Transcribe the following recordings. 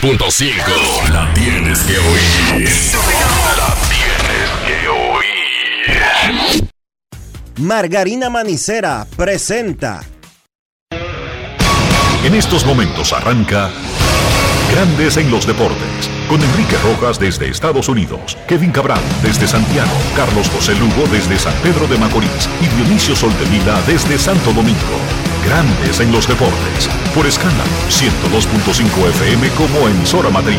102.5. La tienes que oír. La tienes que oír. Margarina Manicera presenta. En estos momentos arranca Grandes en los Deportes. Con Enrique Rojas desde Estados Unidos, Kevin Cabral desde Santiago, Carlos José Lugo desde San Pedro de Macorís y Dionisio Soltevila desde Santo Domingo. Grandes en los Deportes. Por escala 102.5 FM como emisora matriz.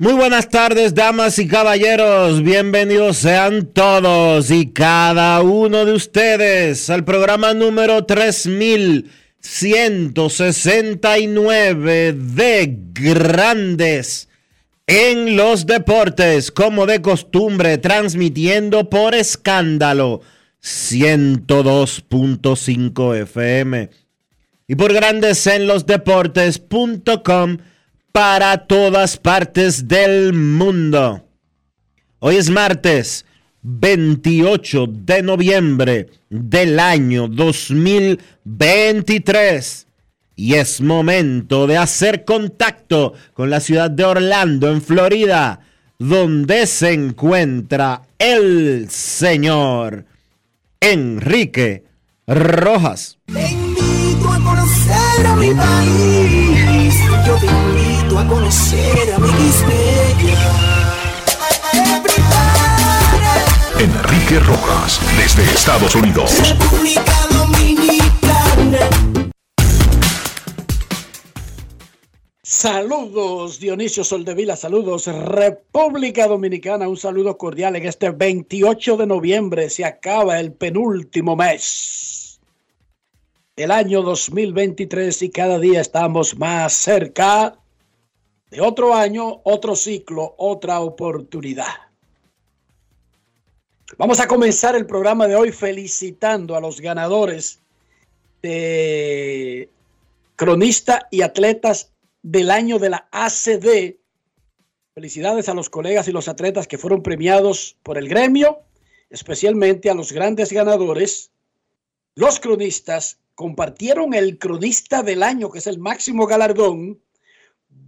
Muy buenas tardes, damas y caballeros. Bienvenidos sean todos y cada uno de ustedes al programa número 3169 de Grandes en los Deportes, como de costumbre, transmitiendo por escándalo 102.5 FM y por Grandes en los Deportes.com para todas partes del mundo. Hoy es martes 28 de noviembre del año 2023 y es momento de hacer contacto con la ciudad de Orlando, en Florida, donde se encuentra el señor Enrique Rojas. Te a conocer a mi país. Yo te invito a conocer a mi Enrique Rojas desde Estados Unidos. República Dominicana. Saludos Dionisio Soldevila, saludos República Dominicana, un saludo cordial en este 28 de noviembre, se acaba el penúltimo mes del año 2023 y cada día estamos más cerca de otro año, otro ciclo, otra oportunidad. Vamos a comenzar el programa de hoy felicitando a los ganadores de cronista y atletas del año de la ACD. Felicidades a los colegas y los atletas que fueron premiados por el gremio, especialmente a los grandes ganadores. Los cronistas compartieron el cronista del año, que es el máximo galardón,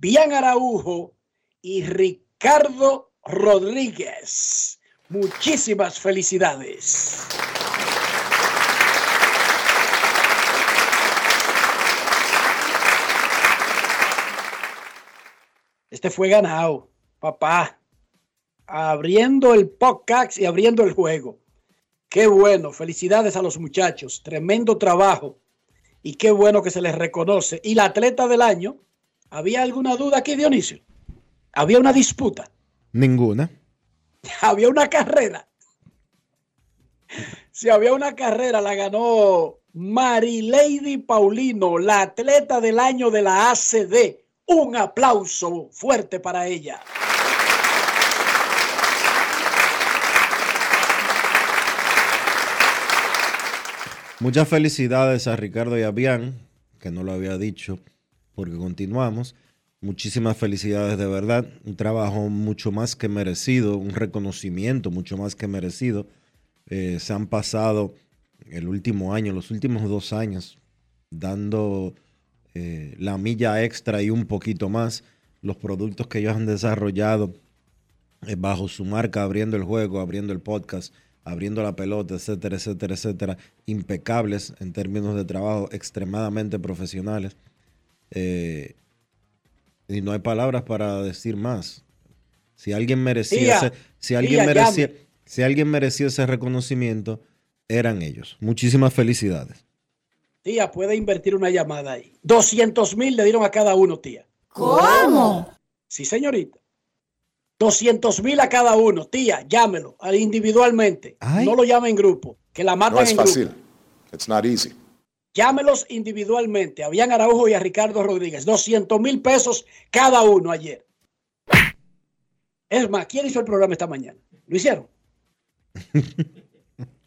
Bian Araujo y Ricardo Rodríguez. Muchísimas felicidades. Este fue ganado, papá. Abriendo el podcast y abriendo el juego. Qué bueno. Felicidades a los muchachos. Tremendo trabajo. Y qué bueno que se les reconoce. Y la atleta del año, ¿había alguna duda aquí, Dionisio? Había una disputa. Ninguna. Había una carrera. Si había una carrera, la ganó Marilady Paulino, la atleta del año de la ACD. Un aplauso fuerte para ella. Muchas felicidades a Ricardo y a Bian, que no lo había dicho, porque continuamos. Muchísimas felicidades de verdad. Un trabajo mucho más que merecido, un reconocimiento mucho más que merecido. Eh, se han pasado el último año, los últimos dos años, dando eh, la milla extra y un poquito más. Los productos que ellos han desarrollado eh, bajo su marca, abriendo el juego, abriendo el podcast, abriendo la pelota, etcétera, etcétera, etcétera, impecables en términos de trabajo, extremadamente profesionales. Eh, y no hay palabras para decir más. Si alguien merecía, ese, si alguien tía, merecía, llame. si alguien merecía ese reconocimiento, eran ellos. Muchísimas felicidades. Tía, puede invertir una llamada ahí. 200 mil le dieron a cada uno, tía. ¿Cómo? Sí, señorita. 200 mil a cada uno, tía, llámelo al- individualmente. Ay. No lo llame en grupo, que la matan No es en grupo. fácil. It's not easy. Llámelos individualmente a Bian Araujo y a Ricardo Rodríguez. 200 mil pesos cada uno ayer. Es más, ¿quién hizo el programa esta mañana? ¿Lo hicieron?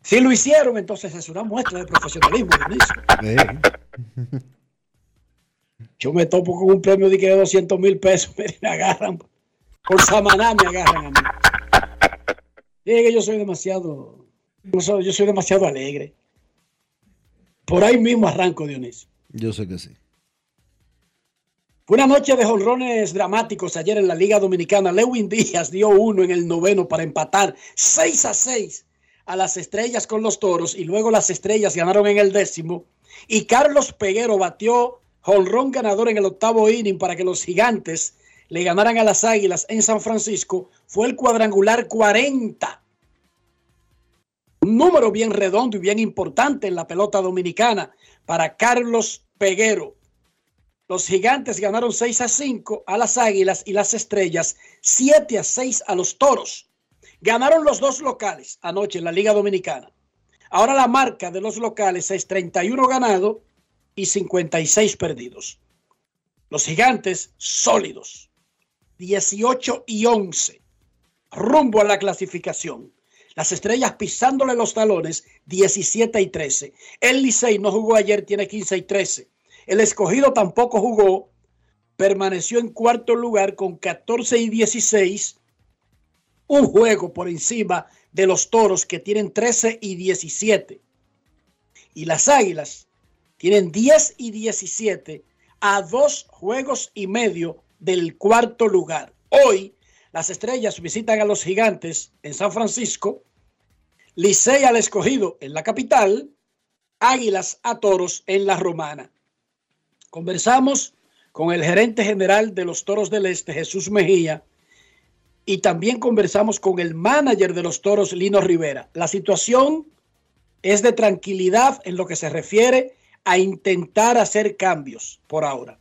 Si lo hicieron, entonces es una muestra de profesionalismo. Yo me topo con un premio de que de 200 mil pesos. Me, agarran. Por Samaná me agarran a mí. Dije que yo soy demasiado. Yo soy demasiado alegre. Por ahí mismo arranco, Dionisio. yo sé que sí. Fue una noche de jonrones dramáticos ayer en la Liga Dominicana. Lewin Díaz dio uno en el noveno para empatar 6 a 6 a las estrellas con los toros y luego las estrellas ganaron en el décimo. Y Carlos Peguero batió jonrón ganador en el octavo inning para que los gigantes le ganaran a las águilas en San Francisco. Fue el cuadrangular 40. Número bien redondo y bien importante en la pelota dominicana para Carlos Peguero. Los gigantes ganaron 6 a 5 a las águilas y las estrellas 7 a 6 a los toros. Ganaron los dos locales anoche en la Liga Dominicana. Ahora la marca de los locales es 31 ganados y 56 perdidos. Los gigantes sólidos. 18 y 11. Rumbo a la clasificación. Las estrellas pisándole los talones 17 y 13. El Licey no jugó ayer, tiene 15 y 13. El escogido tampoco jugó, permaneció en cuarto lugar con 14 y 16, un juego por encima de los toros que tienen 13 y 17. Y las águilas tienen 10 y 17 a dos juegos y medio del cuarto lugar. Hoy las estrellas visitan a los gigantes en San Francisco, Licey al escogido en la capital, Águilas a toros en la romana. Conversamos con el gerente general de los Toros del Este, Jesús Mejía, y también conversamos con el manager de los Toros, Lino Rivera. La situación es de tranquilidad en lo que se refiere a intentar hacer cambios por ahora.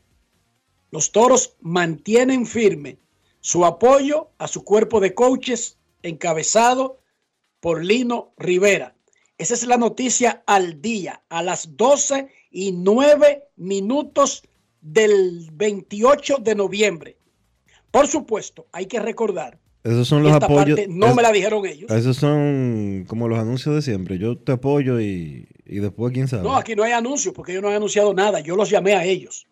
Los Toros mantienen firme su apoyo a su cuerpo de coaches encabezado por Lino Rivera. Esa es la noticia al día, a las 12 y 9 minutos del 28 de noviembre. Por supuesto, hay que recordar, Esos son los esta apoyos. parte no es- me la dijeron ellos. Esos son como los anuncios de siempre. Yo te apoyo y, y después quién sabe. No, aquí no hay anuncios porque ellos no han anunciado nada. Yo los llamé a ellos.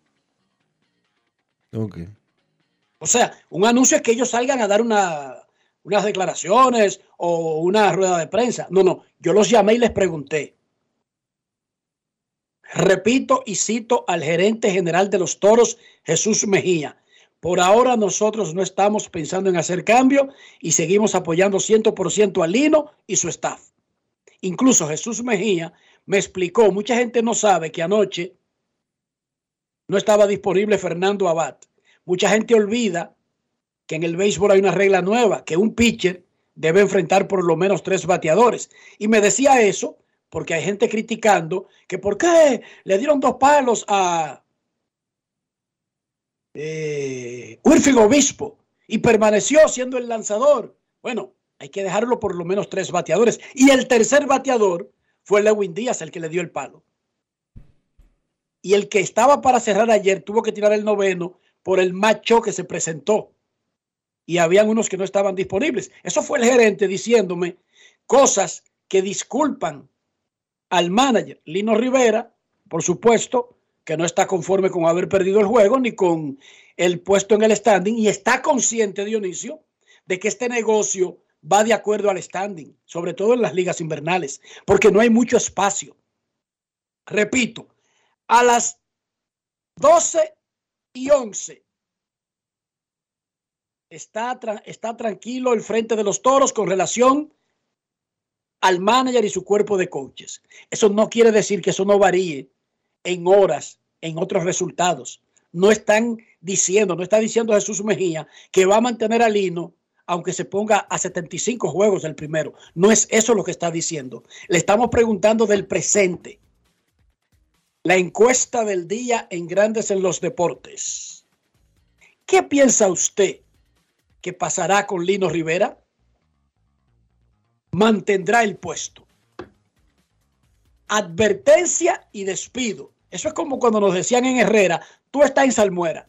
Ok. O sea, un anuncio es que ellos salgan a dar una, unas declaraciones o una rueda de prensa. No, no, yo los llamé y les pregunté. Repito y cito al gerente general de los toros, Jesús Mejía. Por ahora nosotros no estamos pensando en hacer cambio y seguimos apoyando 100% a Lino y su staff. Incluso Jesús Mejía me explicó, mucha gente no sabe que anoche no estaba disponible Fernando Abad. Mucha gente olvida que en el béisbol hay una regla nueva, que un pitcher debe enfrentar por lo menos tres bateadores. Y me decía eso porque hay gente criticando que por qué le dieron dos palos a eh, Obispo y permaneció siendo el lanzador. Bueno, hay que dejarlo por lo menos tres bateadores. Y el tercer bateador fue Lewin Díaz el que le dio el palo. Y el que estaba para cerrar ayer tuvo que tirar el noveno por el macho que se presentó. Y habían unos que no estaban disponibles. Eso fue el gerente diciéndome cosas que disculpan al manager Lino Rivera, por supuesto, que no está conforme con haber perdido el juego ni con el puesto en el standing y está consciente, Dionisio, de que este negocio va de acuerdo al standing, sobre todo en las ligas invernales, porque no hay mucho espacio. Repito, a las 12 y 11 está, está tranquilo el frente de los toros con relación al manager y su cuerpo de coaches. Eso no quiere decir que eso no varíe en horas, en otros resultados. No están diciendo, no está diciendo Jesús Mejía que va a mantener a Lino aunque se ponga a 75 juegos del primero. No es eso lo que está diciendo. Le estamos preguntando del presente. La encuesta del día en Grandes en los Deportes. ¿Qué piensa usted que pasará con Lino Rivera? Mantendrá el puesto. Advertencia y despido. Eso es como cuando nos decían en Herrera, tú estás en Salmuera.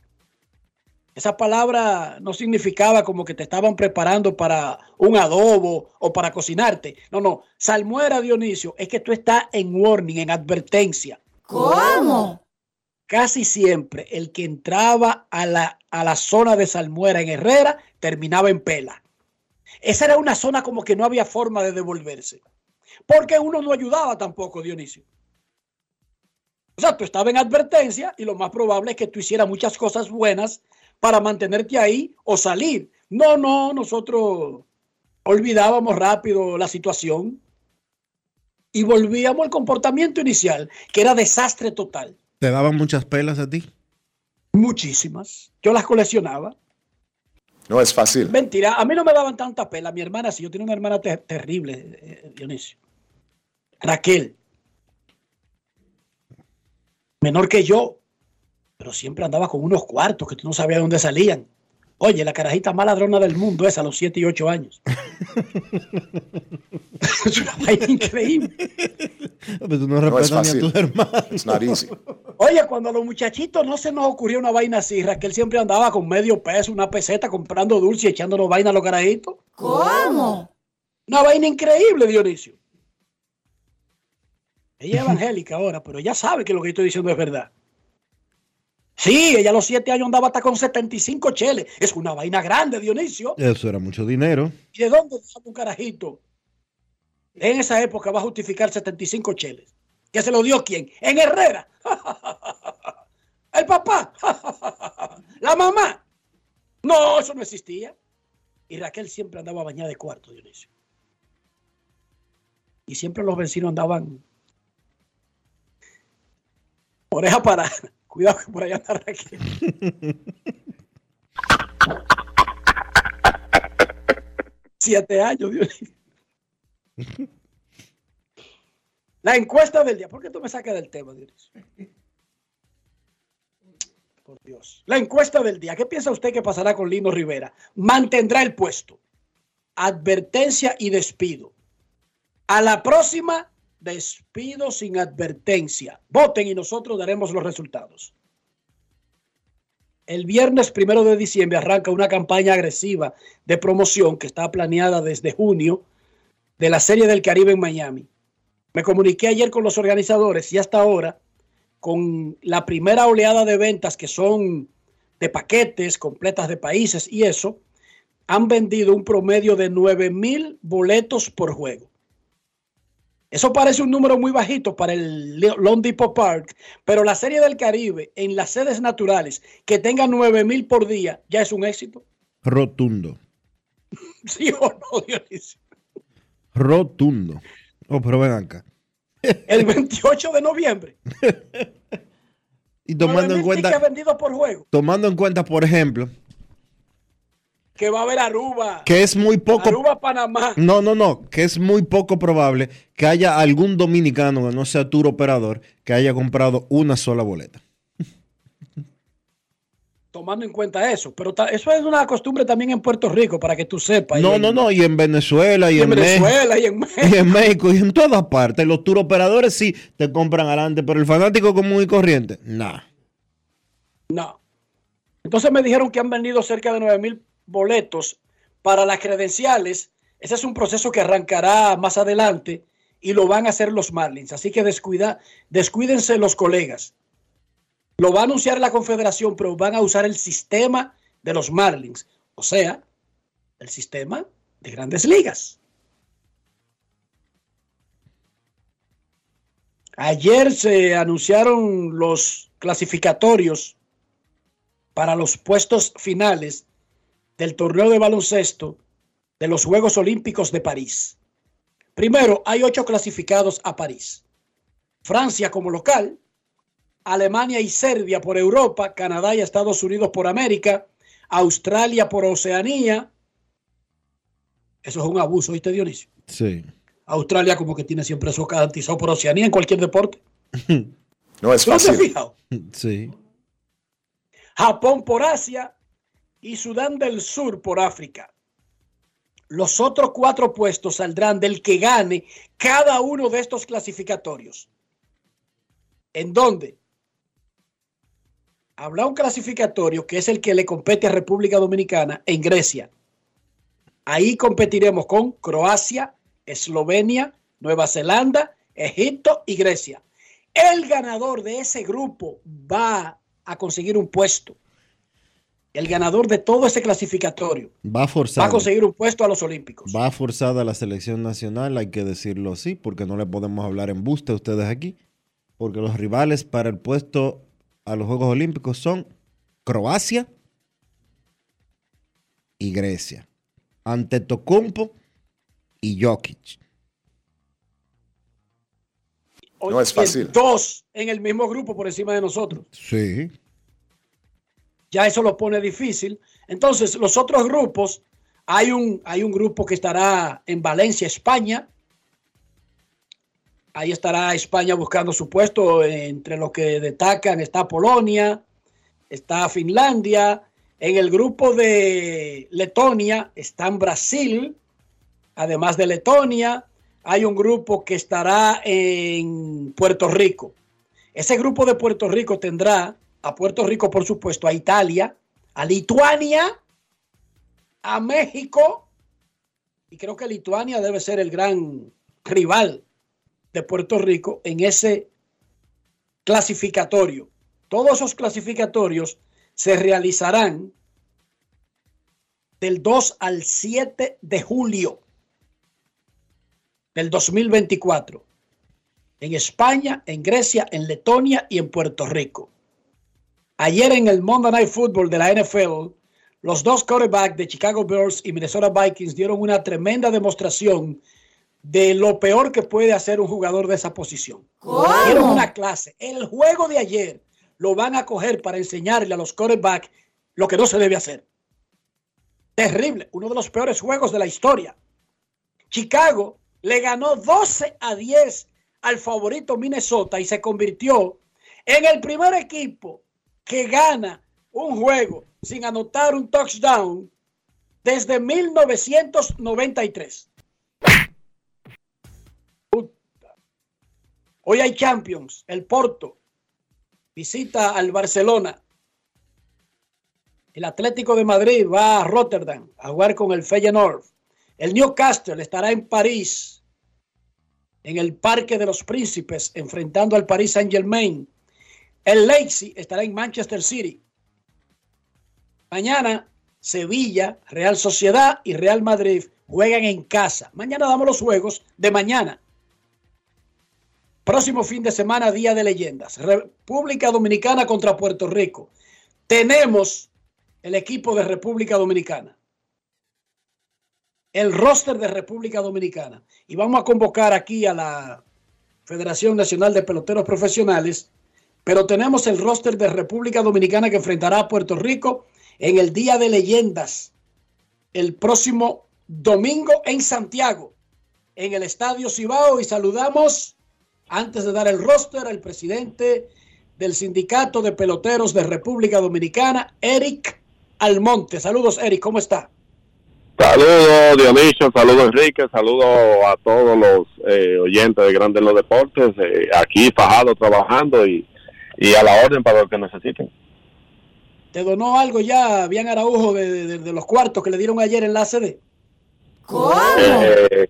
Esa palabra no significaba como que te estaban preparando para un adobo o para cocinarte. No, no. Salmuera, Dionisio, es que tú estás en warning, en advertencia. ¿Cómo? Casi siempre el que entraba a la, a la zona de Salmuera en Herrera terminaba en Pela. Esa era una zona como que no había forma de devolverse. Porque uno no ayudaba tampoco, Dionisio. O sea, tú estabas en advertencia y lo más probable es que tú hicieras muchas cosas buenas para mantenerte ahí o salir. No, no, nosotros olvidábamos rápido la situación y volvíamos al comportamiento inicial, que era desastre total. ¿Te daban muchas pelas a ti? Muchísimas. Yo las coleccionaba. No es fácil. Mentira, a mí no me daban tanta pela. Mi hermana sí, yo tenía una hermana ter terrible, eh, Dionisio. Raquel. Menor que yo pero siempre andaba con unos cuartos que tú no sabías dónde salían. Oye, la carajita más ladrona del mundo es a los 7 y 8 años. es una vaina increíble. Pero tú no respetas ni a tus hermanos. Oye, cuando a los muchachitos no se nos ocurrió una vaina así, Raquel siempre andaba con medio peso, una peseta, comprando dulce y echándonos vaina a los carajitos. ¿Cómo? Una vaina increíble, Dionisio. Ella es evangélica ahora, pero ella sabe que lo que estoy diciendo es verdad. Sí, ella a los siete años andaba hasta con 75 cheles. Es una vaina grande, Dionisio. Eso era mucho dinero. ¿Y de dónde sale un carajito? En esa época va a justificar 75 cheles. ¿Que se lo dio quién? En Herrera. El papá. La mamá. No, eso no existía. Y Raquel siempre andaba bañada de cuarto, Dionisio. Y siempre los vecinos andaban oreja para Cuidado que por allá está Raquel. Siete años, Dios La encuesta del día. ¿Por qué tú me sacas del tema, Dios? Por Dios. La encuesta del día. ¿Qué piensa usted que pasará con Lino Rivera? Mantendrá el puesto. Advertencia y despido. A la próxima despido sin advertencia. Voten y nosotros daremos los resultados. El viernes primero de diciembre arranca una campaña agresiva de promoción que está planeada desde junio de la Serie del Caribe en Miami. Me comuniqué ayer con los organizadores y hasta ahora, con la primera oleada de ventas que son de paquetes, completas de países y eso, han vendido un promedio de 9 mil boletos por juego. Eso parece un número muy bajito para el Lone Depot Park, pero la Serie del Caribe en las sedes naturales que tenga 9 mil por día ya es un éxito. Rotundo. ¿Sí o no, Dionisio? Rotundo. Oh, pero ven acá. El 28 de noviembre. y tomando en cuenta. vendido por juego. Tomando en cuenta, por ejemplo, que va a haber Aruba. Que es muy poco. Aruba, Panamá. No, no, no. Que es muy poco probable que haya algún dominicano que no sea tour operador que haya comprado una sola boleta. Tomando en cuenta eso. Pero eso es una costumbre también en Puerto Rico, para que tú sepas. No, no, no. Y en Venezuela, y, en, Venezuela, y en México. Y en México, y en todas partes. Los tour operadores sí te compran adelante, pero el fanático común y corriente, nada. No. Entonces me dijeron que han vendido cerca de 9 mil boletos para las credenciales. Ese es un proceso que arrancará más adelante y lo van a hacer los Marlins. Así que descuida, descuídense los colegas. Lo va a anunciar la Confederación, pero van a usar el sistema de los Marlins, o sea, el sistema de grandes ligas. Ayer se anunciaron los clasificatorios para los puestos finales del torneo de baloncesto de los Juegos Olímpicos de París. Primero, hay ocho clasificados a París. Francia como local, Alemania y Serbia por Europa, Canadá y Estados Unidos por América, Australia por Oceanía. Eso es un abuso, ¿viste, Dionisio? Sí. Australia como que tiene siempre eso garantizado por Oceanía en cualquier deporte. No es ¿Tú no te has fácil. fijado? Sí. Japón por Asia y Sudán del Sur por África. Los otros cuatro puestos saldrán del que gane cada uno de estos clasificatorios. ¿En dónde? Habrá un clasificatorio que es el que le compete a República Dominicana en Grecia. Ahí competiremos con Croacia, Eslovenia, Nueva Zelanda, Egipto y Grecia. El ganador de ese grupo va a conseguir un puesto. El ganador de todo ese clasificatorio Va va a conseguir un puesto a los Olímpicos. Va forzada la selección nacional, hay que decirlo así, porque no le podemos hablar en buste a ustedes aquí. Porque los rivales para el puesto a los Juegos Olímpicos son Croacia y Grecia. Ante Tocumpo y Jokic. No es fácil. Dos en el mismo grupo por encima de nosotros. Sí. Ya eso lo pone difícil. Entonces, los otros grupos, hay un, hay un grupo que estará en Valencia, España. Ahí estará España buscando su puesto. Entre los que destacan está Polonia, está Finlandia. En el grupo de Letonia están Brasil, además de Letonia. Hay un grupo que estará en Puerto Rico. Ese grupo de Puerto Rico tendrá a Puerto Rico, por supuesto, a Italia, a Lituania, a México, y creo que Lituania debe ser el gran rival de Puerto Rico en ese clasificatorio. Todos esos clasificatorios se realizarán del 2 al 7 de julio del 2024 en España, en Grecia, en Letonia y en Puerto Rico. Ayer en el Monday Night Football de la NFL, los dos quarterbacks de Chicago Bears y Minnesota Vikings dieron una tremenda demostración de lo peor que puede hacer un jugador de esa posición. Dieron una clase. El juego de ayer lo van a coger para enseñarle a los quarterbacks lo que no se debe hacer. Terrible, uno de los peores juegos de la historia. Chicago le ganó 12 a 10 al favorito Minnesota y se convirtió en el primer equipo que gana un juego sin anotar un touchdown desde 1993. Puta. Hoy hay Champions, el Porto visita al Barcelona. El Atlético de Madrid va a Rotterdam a jugar con el Feyenoord. El Newcastle estará en París, en el Parque de los Príncipes, enfrentando al Paris Saint-Germain. El Leipzig estará en Manchester City. Mañana, Sevilla, Real Sociedad y Real Madrid juegan en casa. Mañana damos los juegos de mañana. Próximo fin de semana, Día de Leyendas. República Dominicana contra Puerto Rico. Tenemos el equipo de República Dominicana. El roster de República Dominicana. Y vamos a convocar aquí a la Federación Nacional de Peloteros Profesionales. Pero tenemos el roster de República Dominicana que enfrentará a Puerto Rico en el Día de Leyendas. El próximo domingo en Santiago. En el Estadio Cibao. Y saludamos antes de dar el roster al presidente del Sindicato de Peloteros de República Dominicana, Eric Almonte. Saludos, Eric, ¿cómo está? Saludos, Dionisio, saludos, Enrique, saludos a todos los eh, oyentes de Grandes los Deportes, eh, aquí fajado trabajando y, y, a la orden para lo que necesiten. ¿Te donó algo ya, bien Araujo, de, de, de los cuartos que le dieron ayer en la ACD? ¿Cómo? Eh,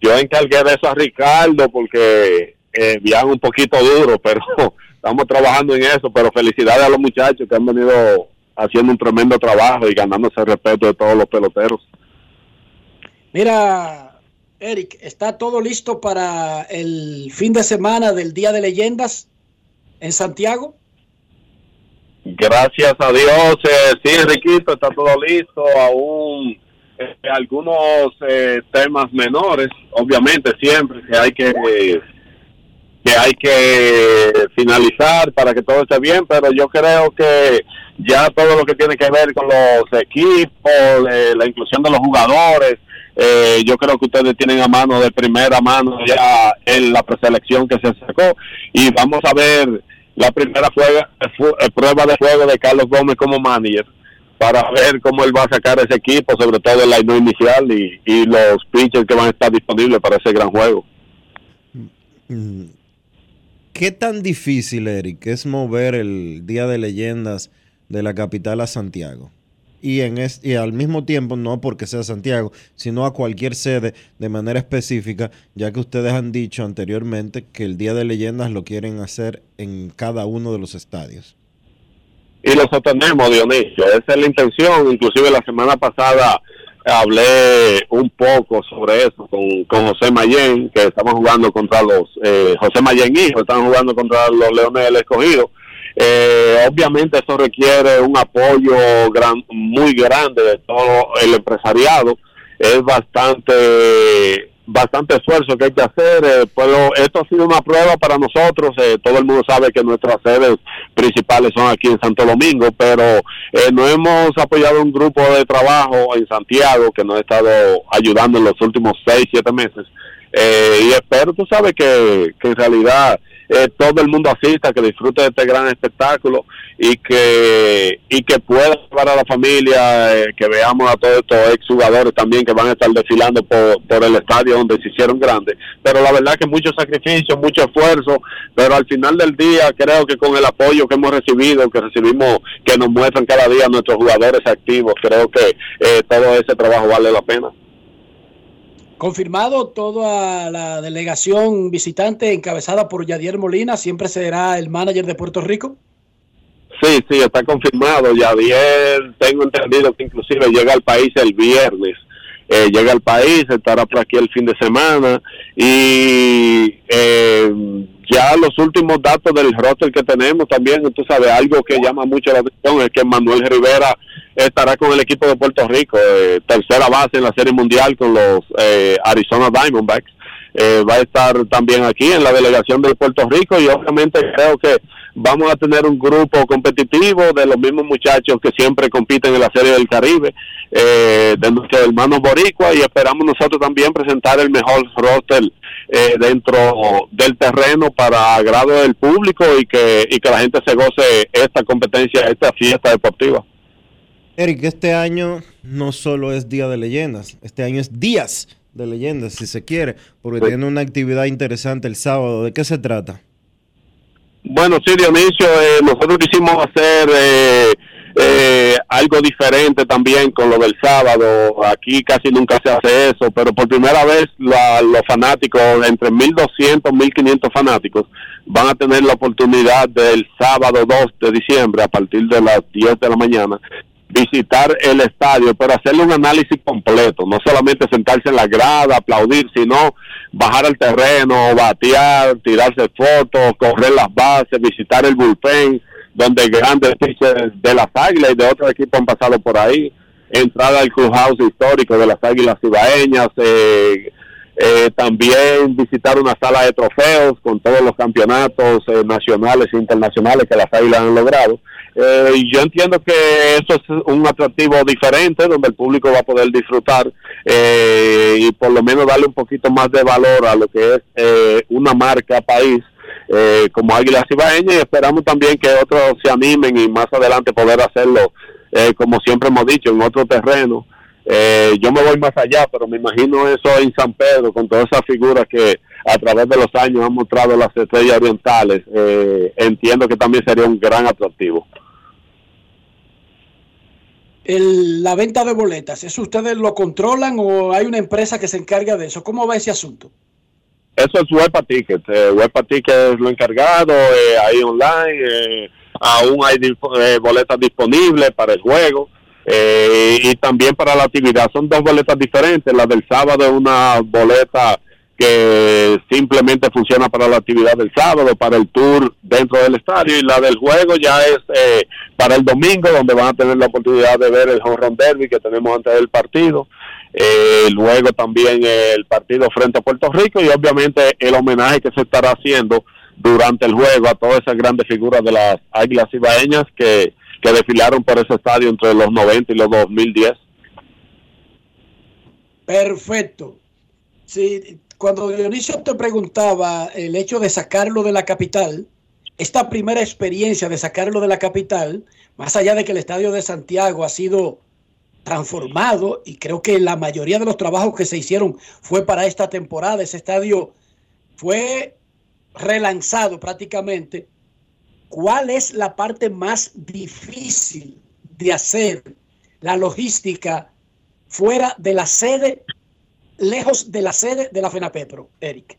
yo encargué de eso a Ricardo porque envían un poquito duro, pero estamos trabajando en eso. Pero felicidades a los muchachos que han venido haciendo un tremendo trabajo y ganándose el respeto de todos los peloteros. Mira, Eric, ¿está todo listo para el fin de semana del Día de Leyendas en Santiago? Gracias a Dios, eh, sí, Riquito, está todo listo. Aún eh, algunos eh, temas menores, obviamente siempre que hay que que hay que finalizar para que todo esté bien, pero yo creo que ya todo lo que tiene que ver con los equipos, eh, la inclusión de los jugadores, eh, yo creo que ustedes tienen a mano de primera mano ya en la preselección que se sacó y vamos a ver la primera juega- eh, prueba de juego de Carlos Gómez como manager para ver cómo él va a sacar ese equipo, sobre todo el line inicial y, y los pitchers que van a estar disponibles para ese gran juego. ¿Qué tan difícil, Eric, es mover el Día de Leyendas de la capital a Santiago? Y, en es- y al mismo tiempo, no porque sea Santiago, sino a cualquier sede de manera específica, ya que ustedes han dicho anteriormente que el Día de Leyendas lo quieren hacer en cada uno de los estadios. y lo sostenemos, Dionisio. Esa es la intención. Inclusive la semana pasada hablé un poco sobre eso con, con José Mayén, que estamos jugando contra los, eh, José Mayén hijo, están jugando contra los Leones del Escogido. Eh, obviamente eso requiere un apoyo gran, muy grande de todo el empresariado. Es bastante bastante esfuerzo que hay que hacer, eh, pero esto ha sido una prueba para nosotros, eh, todo el mundo sabe que nuestras sedes principales son aquí en Santo Domingo, pero eh, no hemos apoyado un grupo de trabajo en Santiago que nos ha estado ayudando en los últimos seis, siete meses, eh, y espero, tú sabes, que, que en realidad eh, todo el mundo asista, que disfrute de este gran espectáculo y que y que pueda llevar a la familia, eh, que veamos a todos estos exjugadores también que van a estar desfilando por, por el estadio donde se hicieron grandes. Pero la verdad que mucho sacrificio, mucho esfuerzo, pero al final del día creo que con el apoyo que hemos recibido, que recibimos, que nos muestran cada día nuestros jugadores activos, creo que eh, todo ese trabajo vale la pena. Confirmado toda la delegación visitante encabezada por Yadier Molina, siempre será el manager de Puerto Rico. Sí, sí, está confirmado. Yadier, tengo entendido que inclusive llega al país el viernes. Eh, llega al país, estará por aquí el fin de semana y eh, ya los últimos datos del roster que tenemos también, tú sabes, algo que llama mucho la atención es que Manuel Rivera estará con el equipo de Puerto Rico, eh, tercera base en la Serie Mundial con los eh, Arizona Diamondbacks. Eh, va a estar también aquí en la delegación de Puerto Rico y obviamente creo que vamos a tener un grupo competitivo de los mismos muchachos que siempre compiten en la Serie del Caribe, eh, de nuestros hermanos boricua y esperamos nosotros también presentar el mejor roster eh, dentro del terreno para agrado del público y que, y que la gente se goce esta competencia, esta fiesta deportiva. Eric, este año no solo es Día de Leyendas, este año es Días de Leyendas, si se quiere, porque Sí. tiene una actividad interesante el sábado. ¿De qué se trata? Bueno, sí, Dionisio, eh, nosotros quisimos hacer eh, eh, algo diferente también con lo del sábado. Aquí casi nunca se hace eso, pero por primera vez la- los fanáticos, entre 1.200, 1.500 fanáticos, van a tener la oportunidad del sábado 2 de diciembre a partir de las 10 de la mañana visitar el estadio, pero hacerle un análisis completo, no solamente sentarse en la grada, aplaudir, sino bajar al terreno, batear, tirarse fotos, correr las bases, visitar el bullpen, donde grandes pitchers de las águilas y de otros equipos han pasado por ahí, entrar al clubhouse histórico de las águilas cibaeñas, eh, eh, también visitar una sala de trofeos con todos los campeonatos eh, nacionales e internacionales que las águilas han logrado. Eh, yo entiendo que eso es un atractivo diferente donde el público va a poder disfrutar eh, y por lo menos darle un poquito más de valor a lo que es eh, una marca país eh, como Águilas Ibaeñas y esperamos también que otros se animen y más adelante poder hacerlo eh, como siempre hemos dicho en otro terreno. Eh, yo me voy más allá, pero me imagino eso en San Pedro, con todas esas figuras que a través de los años han mostrado las estrellas orientales. Entiendo que también sería un gran atractivo. El- la venta de boletas, ¿eso ustedes lo controlan o hay una empresa que se encarga de eso? ¿Cómo va ese asunto? Eso es Huepa Ticket. Eh, Huepa Ticket es lo encargado, eh, ahí online. eh, aún hay eh, boletas disponibles para el juego eh, y también para la actividad. Son dos boletas diferentes. La del sábado es una boleta que simplemente funciona para la actividad del sábado, para el tour dentro del estadio, y la del juego ya es eh, para el domingo, donde van a tener la oportunidad de ver el home run derby que tenemos antes del partido. eh, luego también el partido frente a Puerto Rico y obviamente el homenaje que se estará haciendo durante el juego a todas esas grandes figuras de las Águilas Ibaeñas que, que desfilaron por ese estadio entre los 90 y los 2010. Perfecto. Sí, cuando Dionisio te preguntaba el hecho de sacarlo de la capital, esta primera experiencia de sacarlo de la capital, más allá de que el estadio de Santiago ha sido transformado y creo que la mayoría de los trabajos que se hicieron fue para esta temporada, ese estadio fue relanzado prácticamente. ¿Cuál es la parte más difícil de hacer la logística fuera de la sede, lejos de la sede de la FENAPEPRO, Eric?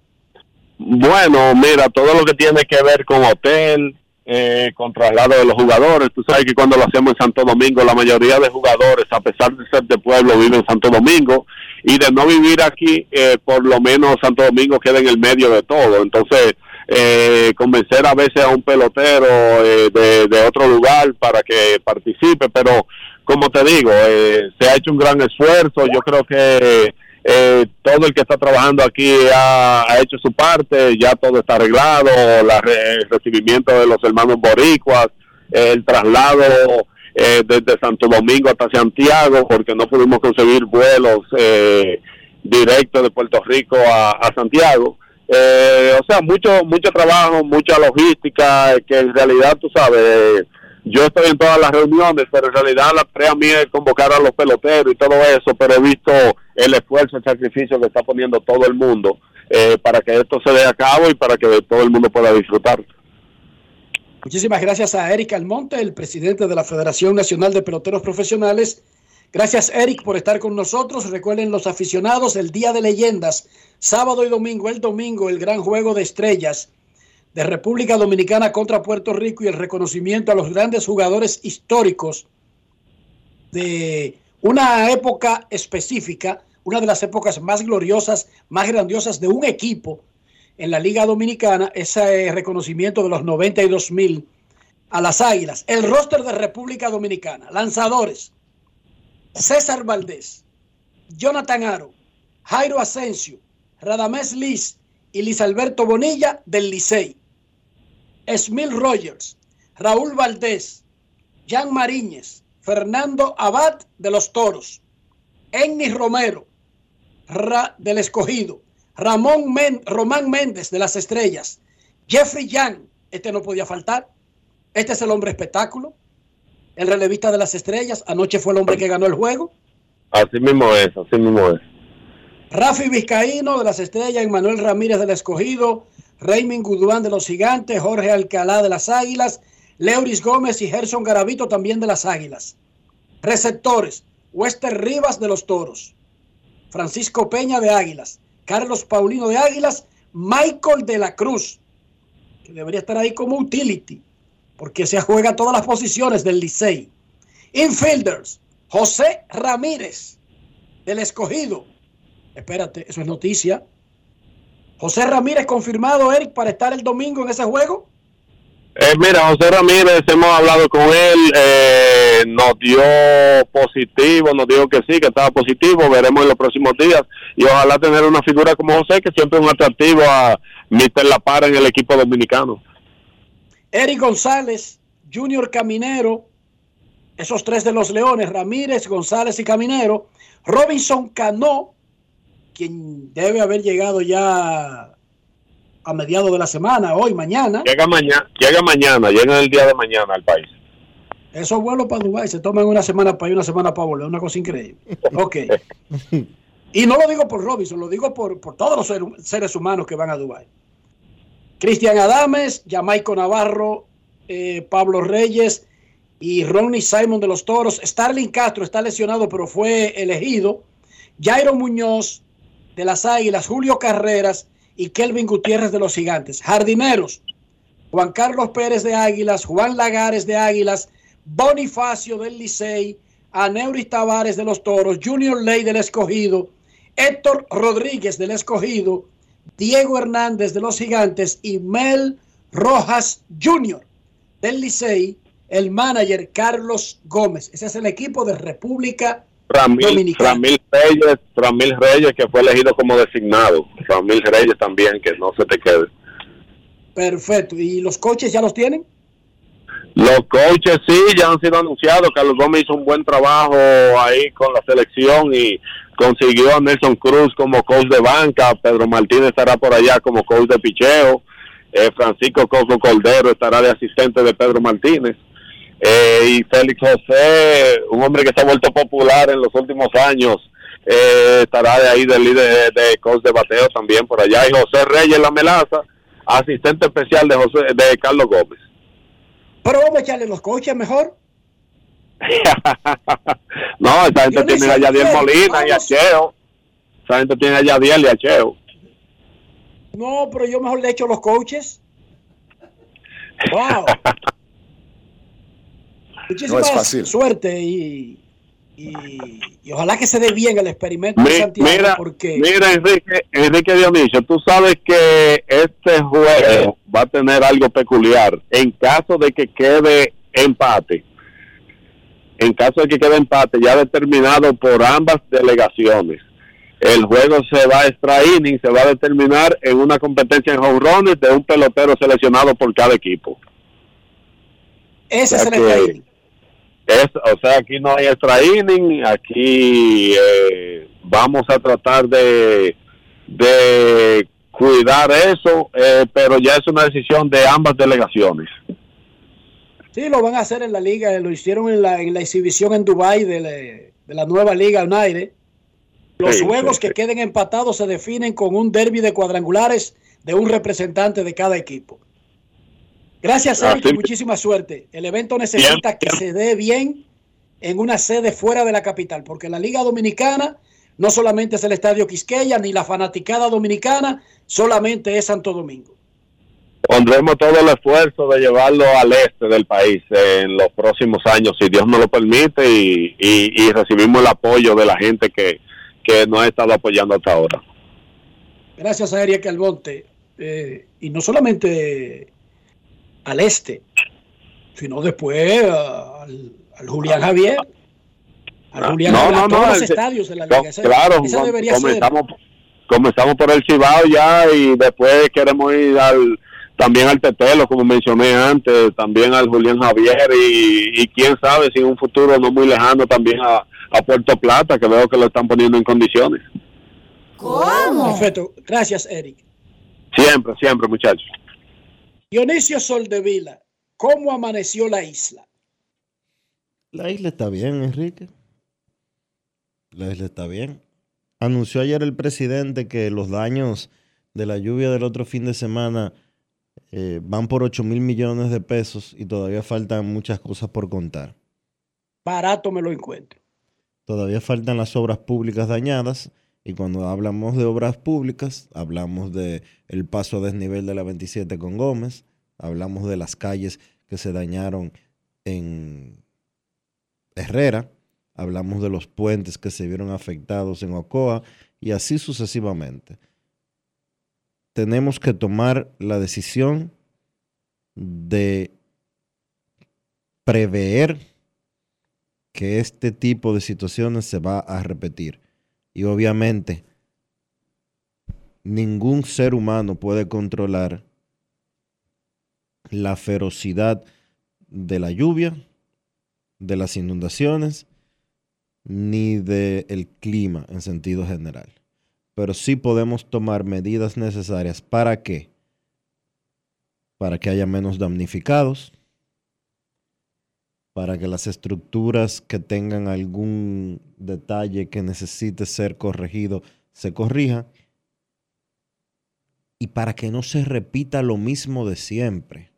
Bueno, mira, todo lo que tiene que ver con hotel, eh, con traslado de los jugadores. Tú sabes que cuando lo hacemos en Santo Domingo, la mayoría de jugadores, a pesar de ser de pueblo, viven en Santo Domingo y de no vivir aquí, eh, por lo menos Santo Domingo queda en el medio de todo. Entonces, eh, convencer a veces a un pelotero eh, de, otro lugar para que participe, pero como te digo, eh, se ha hecho un gran esfuerzo. Yo creo que eh, todo el que está trabajando aquí ha, hecho su parte, ya todo está arreglado, la el recibimiento de los hermanos boricuas, el traslado eh, desde Santo Domingo hasta Santiago, porque no pudimos conseguir vuelos eh, directos de Puerto Rico a, a Santiago. Eh, o sea, mucho mucho trabajo, mucha logística, que en realidad, tú sabes, yo estoy en todas las reuniones, pero en realidad la tarea mía es convocar a los peloteros y todo eso, pero he visto el esfuerzo, el sacrificio que está poniendo todo el mundo eh, para que esto se dé a cabo y para que todo el mundo pueda disfrutar. Muchísimas gracias a Eric Almonte, el presidente de la Federación Nacional de Peloteros Profesionales. Gracias, Eric, por estar con nosotros. Recuerden los aficionados, el Día de Leyendas, sábado y domingo, el domingo, el gran juego de estrellas de República Dominicana contra Puerto Rico y el reconocimiento a los grandes jugadores históricos de una época específica, una de las épocas más gloriosas, más grandiosas de un equipo en la Liga Dominicana, ese reconocimiento de los 92 mil a las Águilas. El roster de República Dominicana, lanzadores, César Valdés, Jonathan Aro, Jairo Asensio, Radamés Liz y Liz Alberto Bonilla del Licey. Smil Rogers, Raúl Valdés, Jan Mariñez, Fernando Abad de los Toros, Ennis Romero Ra, del Escogido, Ramón Men, Román Méndez de las Estrellas, Jeffrey Young, este no podía faltar, este es el hombre espectáculo, el relevista de las Estrellas, anoche fue el hombre que ganó el juego. Así mismo es, así mismo es. Rafi Vizcaíno de las Estrellas, Manuel Ramírez del Escogido, Raymond Gudwán de los Gigantes, Jorge Alcalá de las Águilas, Leuris Gómez y Gerson Garavito también de las Águilas. Receptores, Wester Rivas de los Toros, Francisco Peña de Águilas, Carlos Paulino de Águilas, Michael de la Cruz, que debería estar ahí como utility, porque se juega todas las posiciones del Licey. Infielders, José Ramírez del Escogido. Espérate, eso es noticia. José Ramírez confirmado, Eric, para estar el domingo en ese juego. Eh, mira, José Ramírez, hemos hablado con él, eh, nos dio positivo, nos dijo que sí, que estaba positivo, veremos en los próximos días y ojalá tener una figura como José, que siempre es un atractivo a Mr. La Para en el equipo dominicano. Eric González, Junior Caminero, esos tres de los Leones, Ramírez, González y Caminero, Robinson Cano, quien debe haber llegado ya a mediados de la semana, hoy, mañana. Llega mañana, llega mañana, llega el día de mañana al país. Esos vuelos para Dubái se toman una semana para ir, una semana para volver, una cosa increíble. Ok. y no lo digo por Robinson, lo digo por, por todos los seres humanos que van a Dubái. Cristian Adames, Jamaico Navarro, eh, Pablo Reyes y Ronnie Simon de los Toros. Starling Castro está lesionado, pero fue elegido. Jairo Muñoz de las Águilas, Julio Carreras y Kelvin Gutiérrez de los Gigantes. Jardineros, Juan Carlos Pérez de Águilas, Juan Lagares de Águilas, Bonifacio del Licey, Aneuris Tavares de los Toros, Junior Ley del Escogido, Héctor Rodríguez del Escogido, Diego Hernández de los Gigantes y Mel Rojas Jr. del Licey, el manager Carlos Gómez. Ese es el equipo de República Ramil, Dominicana. Ramil Reyes, Ramil Reyes, que fue elegido como designado. Ramil Reyes también, que no se te quede. Perfecto. ¿Y los coches ya los tienen? Los coaches sí, ya han sido anunciados. Carlos Gómez hizo un buen trabajo ahí con la selección y consiguió a Nelson Cruz como coach de banca. Pedro Martínez estará por allá como coach de picheo. Eh, Francisco Coco Cordero estará de asistente de Pedro Martínez. Eh, y Félix José, un hombre que se ha vuelto popular en los últimos años, eh, estará de ahí del líder de, de coach de bateo también por allá. Y José Reyes La Melaza, asistente especial de, José, de Carlos Gómez. Pero vamos a echarle los coches mejor. no, esa gente Dionisio, tiene a Yadiel Molina y a. Cheo. Esa gente tiene a Yadiel y a Cheo. No, pero yo mejor le echo los coaches. Wow. Muchísimas No es fácil. suerte y, y, y ojalá que se dé bien el experimento de Mi- Santiago mira, porque mira Enrique, Enrique Dionisio, tú sabes que este juego va a tener algo peculiar. En caso de que quede empate, en caso de que quede empate ya determinado por ambas delegaciones, el juego se va a extra inning, se va a determinar en una competencia en jonrones de un pelotero seleccionado por cada equipo. ese es el que-. Es, o sea, aquí no hay extra inning, aquí eh, vamos a tratar de, de cuidar eso, eh, pero ya es una decisión de ambas delegaciones. Sí, lo van a hacer en la liga, lo hicieron en la, en la exhibición en Dubai de la, de la nueva liga United. Los Sí, juegos sí, que sí. queden empatados se definen con un derby de cuadrangulares de un representante de cada equipo. Gracias, y mismo. muchísima suerte. El evento necesita que se dé bien en una sede fuera de la capital, porque la Liga Dominicana no solamente es el Estadio Quisqueya, ni la fanaticada dominicana, solamente es Santo Domingo. Pondremos todo el esfuerzo de llevarlo al este del país en los próximos años, si Dios nos lo permite, y, y- y recibimos el apoyo de la gente que, que nos ha estado apoyando hasta ahora. Gracias a Eric Almonte. eh, y no solamente al este, sino después a- al, al Julián Javier. Al Ah, Julián no, Javier, a no, todos no, los ese- estadios de la No, liga. Esa, claro, esa debería ser. comenzamos, comenzamos por el Cibao ya y después queremos ir al también al Tetelo, como mencioné antes, también al Julián Javier y, y quién sabe si en un futuro no muy lejano también a, a Puerto Plata, que veo que lo están poniendo en condiciones. ¿Cómo? Perfecto. Gracias, Eric. Siempre, siempre, muchachos. Dionisio Soldevila, ¿cómo amaneció la isla? La isla está bien, Enrique. La isla está bien. Anunció ayer el presidente que los daños de la lluvia del otro fin de semana eh, van por 8 mil millones de pesos y todavía faltan muchas cosas por contar. Barato me lo encuentro. Todavía faltan las obras públicas dañadas y cuando hablamos de obras públicas hablamos de el paso a desnivel de la 27 con Gómez, hablamos de las calles que se dañaron en Herrera, hablamos de los puentes que se vieron afectados en Ocoa y así sucesivamente. Tenemos que tomar la decisión de prever que este tipo de situaciones se va a repetir. Y obviamente, ningún ser humano puede controlar la ferocidad de la lluvia, de las inundaciones, ni del clima en sentido general. Pero sí podemos tomar medidas necesarias para que para que haya menos damnificados, para que las estructuras que tengan algún detalle que necesite ser corregido se corrija y para que no se repita lo mismo de siempre.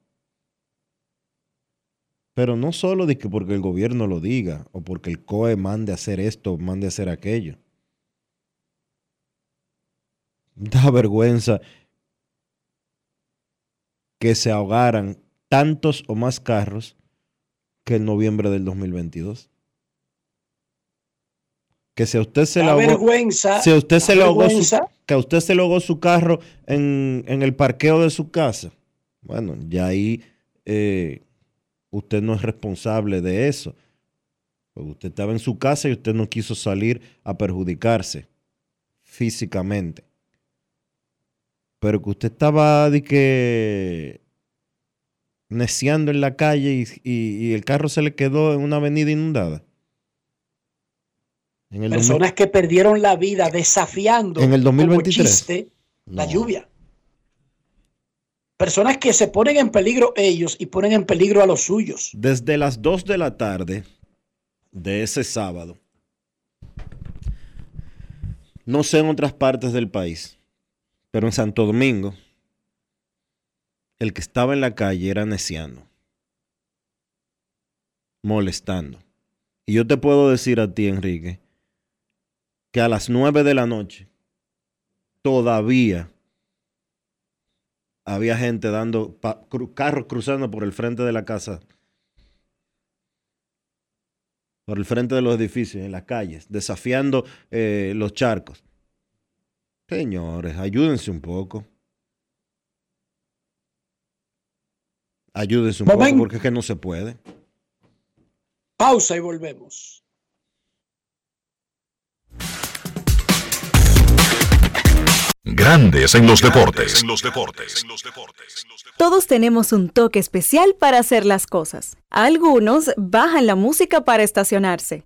Pero no solo de que porque el gobierno lo diga o porque el COE mande a hacer esto mande a hacer aquello. Da vergüenza que se ahogaran tantos o más carros que en noviembre del 2022. Que si a usted se le Da ahogó, vergüenza. si a usted se le su, que a usted se le ahogó su carro en, en el parqueo de su casa, bueno, ya ahí eh, usted no es responsable de eso. Usted estaba en su casa y usted no quiso salir a perjudicarse físicamente. Pero que usted estaba de que neciando en la calle y, el carro se le quedó en una avenida inundada. Personas que perdieron la vida desafiando en el 2023 la lluvia. Personas que se ponen en peligro ellos y ponen en peligro a los suyos. Desde las 2 de la tarde de ese sábado, no sé en otras partes del país, pero en Santo Domingo, el que estaba en la calle era neciano, molestando. Y yo te puedo decir a ti, Enrique, que a las 9 de la noche todavía había gente dando carros cruzando por el frente de la casa, por el frente de los edificios, en las calles, desafiando eh, los charcos. Señores, ayúdense un poco. Ayúdense un poco porque es que no se puede. Pausa y volvemos. Grandes en los deportes. Todos tenemos un toque especial para hacer las cosas. Algunos bajan la música para estacionarse.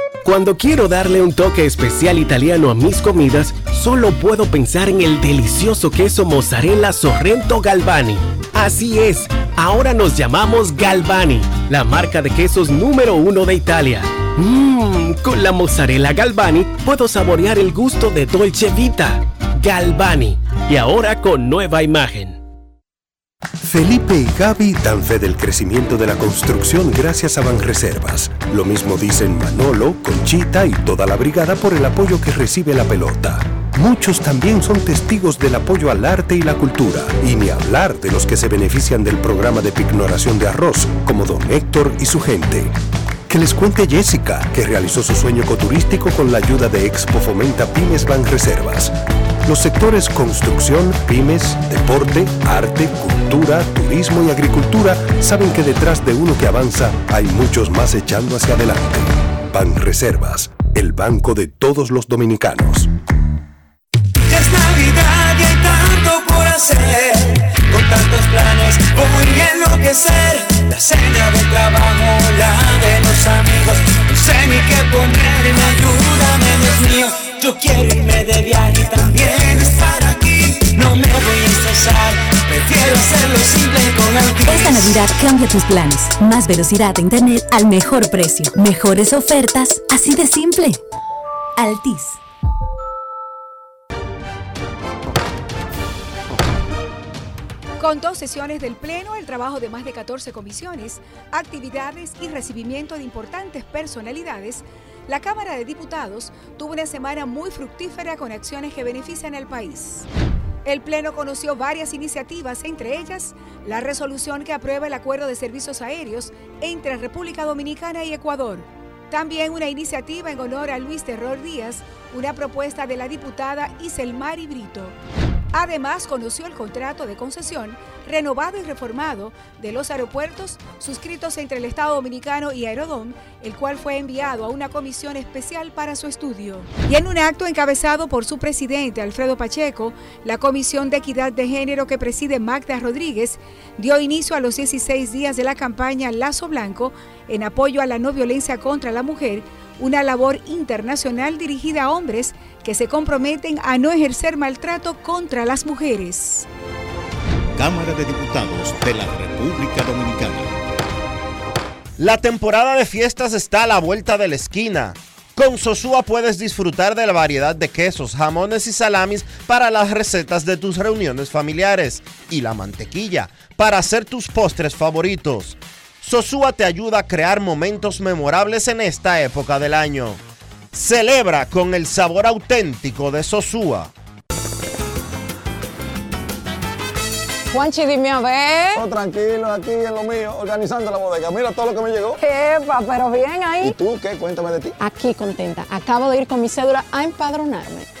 Cuando quiero darle un toque especial italiano a mis comidas, solo puedo pensar en el delicioso queso mozzarella Sorrento Galvani. Así es, ahora nos llamamos Galvani, la marca de quesos número uno de Italia. Mmm, con la mozzarella Galvani puedo saborear el gusto de Dolce Vita. Galvani, y ahora con nueva imagen. Felipe y Gaby dan fe del crecimiento de la construcción gracias a Banreservas. Lo mismo dicen Manolo, Conchita y toda la brigada por el apoyo que recibe la pelota. Muchos también son testigos del apoyo al arte y la cultura, y ni hablar de los que se benefician del programa de pignoración de arroz, como don Héctor y su gente. Que les cuente Jessica, que realizó su sueño ecoturístico con la ayuda de Expo Fomenta Pymes Ban Reservas. Los sectores construcción, pymes, deporte, arte, cultura, turismo y agricultura saben que detrás de uno que avanza hay muchos más echando hacia adelante. Ban Reservas, el banco de todos los dominicanos. Es Navidad y hay tanto por hacer, con tantos planes voy a enloquecer la cena de trabajo, la de los amigos. No sé ni qué ponerme, ayúdame, Dios mío. Yo quiero irme de viaje y también estar aquí. No me voy a estresar, prefiero hacerlo simple con Altis. Esta Navidad cambia tus planes. Más velocidad de internet al mejor precio. Mejores ofertas, así de simple. Altis. Con dos sesiones del Pleno, el trabajo de más de 14 comisiones, actividades y recibimiento de importantes personalidades, la Cámara de Diputados tuvo una semana muy fructífera con acciones que benefician al país. El Pleno conoció varias iniciativas, entre ellas la resolución que aprueba el acuerdo de servicios aéreos entre República Dominicana y Ecuador. También una iniciativa en honor a Luis Terror Díaz, una propuesta de la diputada Iselmari Brito. Además, conoció el contrato de concesión renovado y reformado de los aeropuertos suscritos entre el Estado Dominicano y Aerodom, el cual fue enviado a una comisión especial para su estudio. Y en un acto encabezado por su presidente, Alfredo Pacheco, la Comisión de Equidad de Género que preside Magda Rodríguez dio inicio a los 16 días de la campaña Lazo Blanco en apoyo a la no violencia contra la mujer, una labor internacional dirigida a hombres que se comprometen a no ejercer maltrato contra las mujeres. Cámara de Diputados de la República Dominicana. La temporada de fiestas está a la vuelta de la esquina. Con Sosúa puedes disfrutar de la variedad de quesos, jamones y salamis para las recetas de tus reuniones familiares y la mantequilla para hacer tus postres favoritos. Sosúa te ayuda a crear momentos memorables en esta época del año. Celebra con el sabor auténtico de Sosúa. Juanchi, dime a ver. Oh, tranquilo, aquí en lo mío, organizando la bodega. Mira todo lo que me llegó. Epa, pero bien ahí. ¿Y tú qué? Cuéntame de ti. Aquí contenta. Acabo de ir con mi cédula a empadronarme.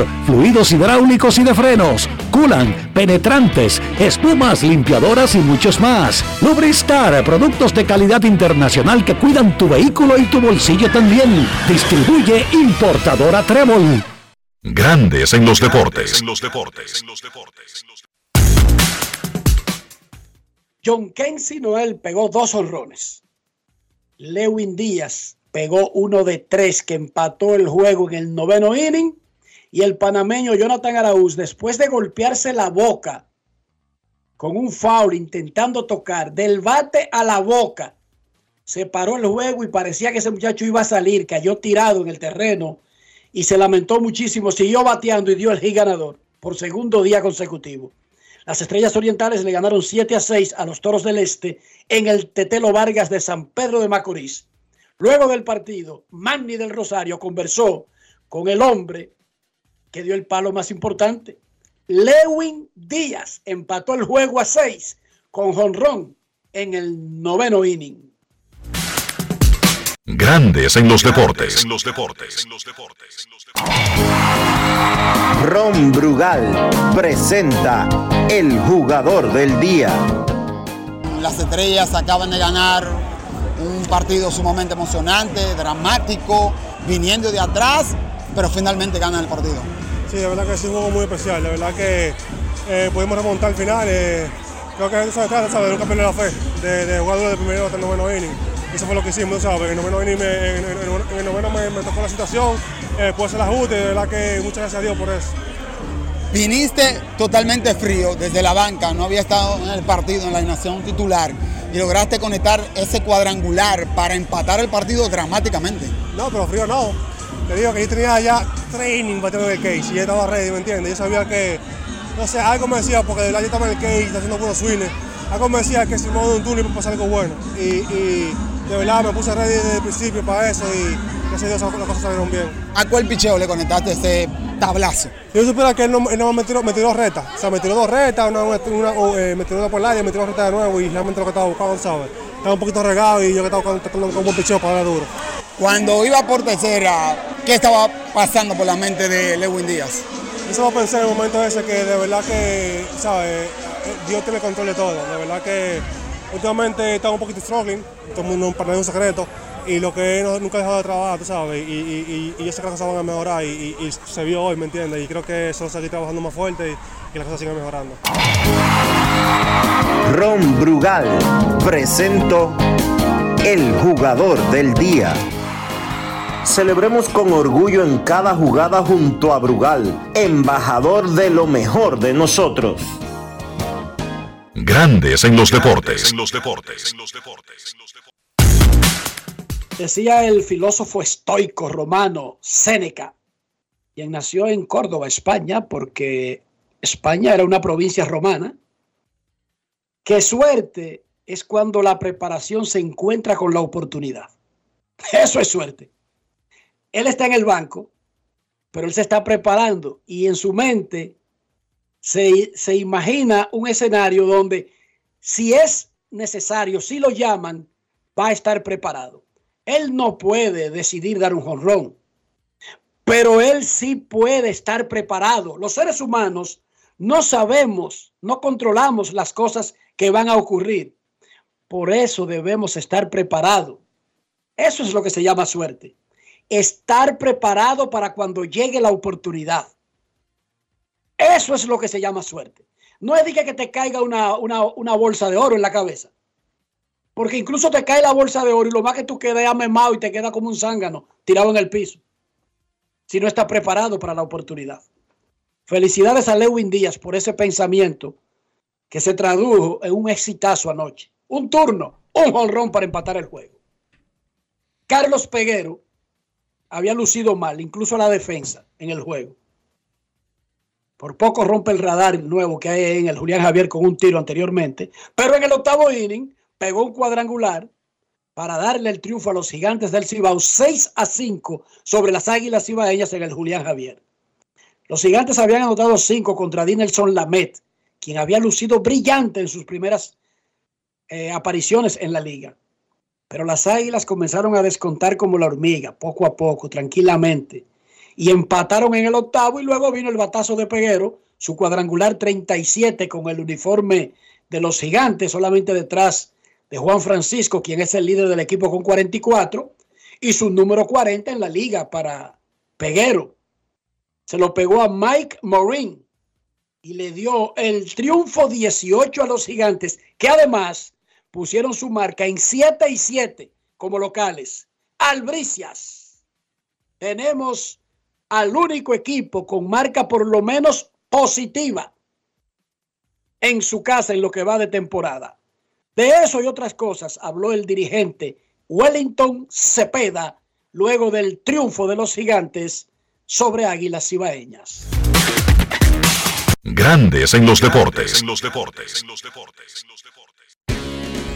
fluidos hidráulicos y de frenos, culan, penetrantes, espumas, limpiadoras y muchos más. Lubristar, productos de calidad internacional que cuidan tu vehículo y tu bolsillo también. Distribuye importadora Trébol. Grandes en los deportes. En los deportes. John Kensi Noel pegó dos honrones. Lewin Díaz pegó uno de tres que empató el juego en el noveno inning y el panameño Jonathan Araúz, después de golpearse la boca con un foul intentando tocar del bate a la boca, se paró el juego y parecía que ese muchacho iba a salir, cayó tirado en el terreno y se lamentó muchísimo, siguió bateando y dio el hit ganador por segundo día consecutivo. Las Estrellas Orientales le ganaron 7 a 6 a los Toros del Este en el Tetelo Vargas de San Pedro de Macorís. Luego del partido, Manny del Rosario conversó con el hombre que dio el palo más importante. Lewin Díaz empató el juego a 6 con jonrón en el noveno inning. Grandes en los deportes. En los deportes. Ron Brugal presenta el jugador del día. Las estrellas acaban de ganar un partido sumamente emocionante, dramático, viniendo de atrás, pero finalmente ganan el partido. Sí, de verdad que es un juego muy especial, de verdad que eh, pudimos remontar al final. Eh, creo que eso se trata, ¿sabes? Nunca perder la fe de, de jugadores de primero hasta el noveno inning. Eso fue lo que hicimos, ¿sabes? En el noveno inning, me, en, en, en el noveno me, me, tocó la situación, eh, pude hacer el ajuste, de verdad que muchas gracias a Dios por eso. Viniste totalmente frío desde la banca, no había estado en el partido, en la alineación titular, y lograste conectar ese cuadrangular para empatar el partido dramáticamente. No, pero frío no. Te digo que yo tenía ya training bateando en el case y ya estaba ready, ¿me entiendes? Yo sabía que, no sé, algo me decía, porque de verdad yo estaba en el case, haciendo buenos swings, algo me decía que si me de un túnel iba a pasar algo bueno. Y, y, de verdad me puse ready desde el principio para eso y gracias a Dios las cosas salieron bien. ¿A cuál picheo le conectaste ese tablazo? Yo supiera que él no, él no me, tiró, me tiró retas, o sea, me tiró dos retas, una, una, eh, me tiró una por el área, me tiró reta de nuevo y realmente lo que estaba buscando, ¿sabes? Estaba un poquito regado y yo que estaba con un buen picheo para dar duro. Cuando iba por tercera, ¿qué estaba pasando por la mente de Lewin Díaz? Eso a pensar en el momento ese que de verdad que, ¿sabes? Dios tiene control de todo. De verdad que últimamente estaba un poquito struggling, todo el mundo para un secreto, y lo que no, nunca he dejado de trabajar, tú sabes, y, y, y, y yo sé que las cosas van a mejorar y, y, se vio hoy, ¿me entiendes? Y creo que solo seguir trabajando más fuerte y, las cosas siguen mejorando. Ron Brugal presento el jugador del día. Celebremos con orgullo en cada jugada junto a Brugal, embajador de lo mejor de nosotros. Grandes en los deportes. En los deportes. Decía el filósofo estoico romano Séneca, quien nació en Córdoba, España, porque España era una provincia romana, que suerte es cuando la preparación se encuentra con la oportunidad. Eso es suerte. Él está en el banco, pero él se está preparando y en su mente se, se imagina un escenario donde si es necesario, si lo llaman, va a estar preparado. Él no puede decidir dar un jonrón, pero él sí puede estar preparado. Los seres humanos no sabemos, no controlamos las cosas que van a ocurrir. Por eso debemos estar preparados. Eso es lo que se llama suerte. Estar preparado para cuando llegue la oportunidad. Eso es lo que se llama suerte. No es de que te caiga una, una bolsa de oro en la cabeza. Porque incluso te cae la bolsa de oro y lo más que tú quedas amemado y te queda como un zángano tirado en el piso. Si no estás preparado para la oportunidad. Felicidades a Lewin Díaz por ese pensamiento que se tradujo en un exitazo anoche. Un turno, un honrón para empatar el juego. Carlos Peguero había lucido mal, incluso la defensa en el juego. Por poco rompe el radar nuevo que hay en el Julián Javier con un tiro anteriormente. Pero en el octavo inning pegó un cuadrangular para darle el triunfo a los gigantes del Cibao 6 a 5 sobre las águilas cibaeñas en el Julián Javier. Los gigantes habían anotado 5 contra Dinelson Lamet, quien había lucido brillante en sus primeras eh, apariciones en la liga. Pero las águilas comenzaron a descontar como la hormiga, poco a poco, tranquilamente. Y empataron en el octavo y luego vino el batazo de Peguero, su cuadrangular 37 con el uniforme de los gigantes, solamente detrás de Juan Francisco, quien es el líder del equipo con 44, y su número 40 en la liga para Peguero. Se lo pegó a Mike Morin y le dio el triunfo 18 a los gigantes, que además pusieron su marca en 7 y 7 como locales. Albricias. Tenemos al único equipo con marca por lo menos positiva en su casa en lo que va de temporada. De eso y otras cosas habló el dirigente Wellington Cepeda luego del triunfo de los gigantes sobre Águilas Cibaeñas. Grandes en los deportes.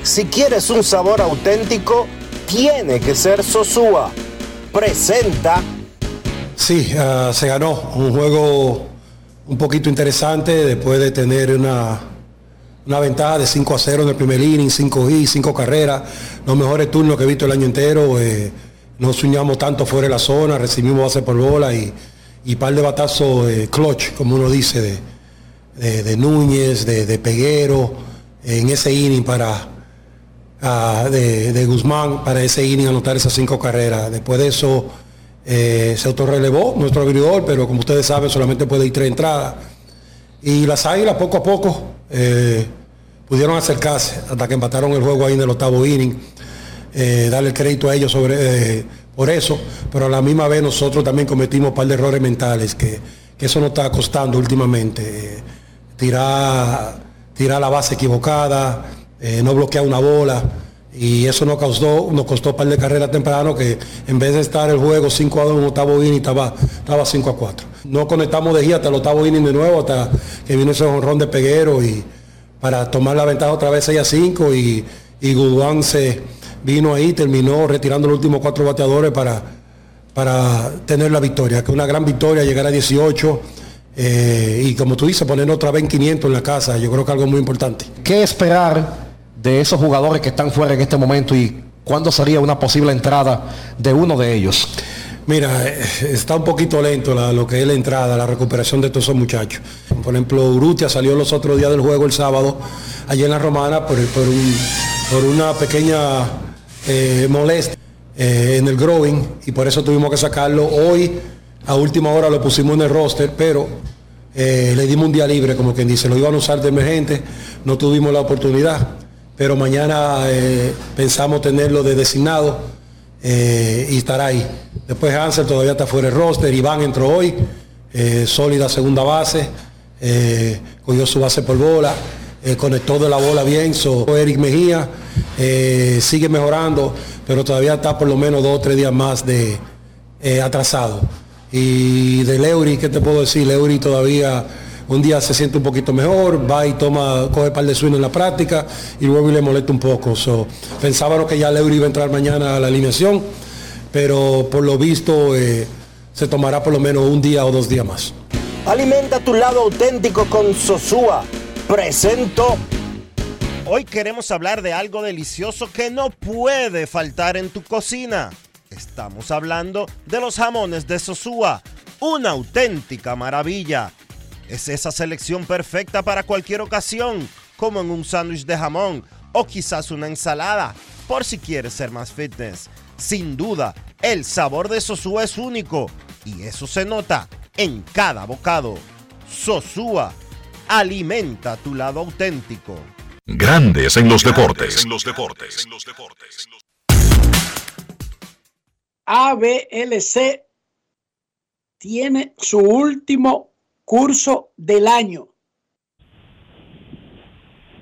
Si quieres un sabor auténtico, tiene que ser Sosúa. Presenta. Sí, uh, se ganó un juego un poquito interesante después de tener una una ventaja de 5 a 0 en el primer inning, 5 y 5 carreras, los mejores turnos que he visto el año entero. Eh, no soñamos tanto fuera de la zona, recibimos base por bola y, y par de batazos eh, clutch, como uno dice, de, Núñez, de, Peguero, en ese inning para ah, de, Guzmán, para ese inning anotar esas cinco carreras. Después de eso eh, se autorrelevó nuestro abridor, pero como ustedes saben, solamente puede ir tres entradas. Y las águilas poco a poco eh, pudieron acercarse hasta que empataron el juego ahí en el octavo inning. Eh, darle el crédito a ellos sobre, eh, por eso, pero a la misma vez nosotros también cometimos un par de errores mentales, que, eso nos está costando últimamente. tirar, tirar la base equivocada, no bloquear una bola. Y eso nos costó, nos costó un par de carreras temprano que en vez de estar el juego 5 a 2 en octavo inning estaba, estaba 5 a 4. No conectamos de guía hasta el octavo inning de nuevo, hasta que vino ese honrón de Peguero y para tomar la ventaja otra vez 6 a 5 y, y se vino ahí, terminó retirando los últimos cuatro bateadores para, para tener la victoria, que una gran victoria, llegar a 18. Eh, y como tú dices, poner otra vez en 500 en la casa, yo creo que algo muy importante. ¿Qué esperar de esos jugadores que están fuera en este momento y cuándo sería una posible entrada de uno de ellos? Mira, eh, está un poquito lento lo que es la entrada, la recuperación de todos esos muchachos. Por ejemplo, Urrutia salió los otros días del juego el sábado, allí en la Romana, por, por, una pequeña eh, molestia eh, en el growing y por eso tuvimos que sacarlo. Hoy, a última hora, lo pusimos en el roster, pero le dimos un día libre, como quien dice, lo iban a usar de emergente, no tuvimos la oportunidad pero mañana eh, pensamos tenerlo de designado eh, y estará ahí. Después Hansel todavía está fuera del roster, Iván entró hoy, eh, sólida segunda base, cogió su base por bola, conectó de la bola bien, so, Eric Mejía sigue mejorando, pero todavía está por lo menos dos o tres días más de atrasado. Y de Leury, ¿qué te puedo decir? Leury todavía un día se siente un poquito mejor, va y toma, coge un par de swing en la práctica y luego le molesta un poco. Pensábamos que ya Leury iba a entrar mañana a la alineación, pero por lo visto eh, se tomará por lo menos un día o dos días más. Alimenta tu lado auténtico con Sosúa. Presento. Hoy queremos hablar de algo delicioso que no puede faltar en tu cocina. Estamos hablando de los jamones de Sosúa, una auténtica maravilla. Es esa selección perfecta para cualquier ocasión, como en un sándwich de jamón o quizás una ensalada, por si quieres ser más fitness. Sin duda, el sabor de Sosúa es único y eso se nota en cada bocado. Sosúa, alimenta tu lado auténtico. Grandes en los deportes. En los deportes. ABLC tiene su último curso del año.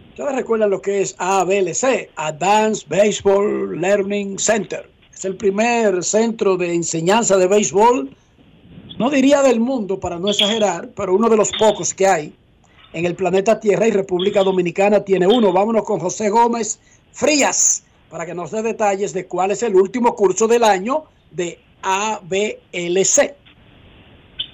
Ustedes recuerdan lo que es ABLC, Advanced Baseball Learning Center. Es el primer centro de enseñanza de béisbol, no diría del mundo para no exagerar, pero uno de los pocos que hay en el planeta Tierra y República Dominicana tiene uno. Vámonos con José Gómez Frías para que nos dé detalles de cuál es el último curso del año de ABLC.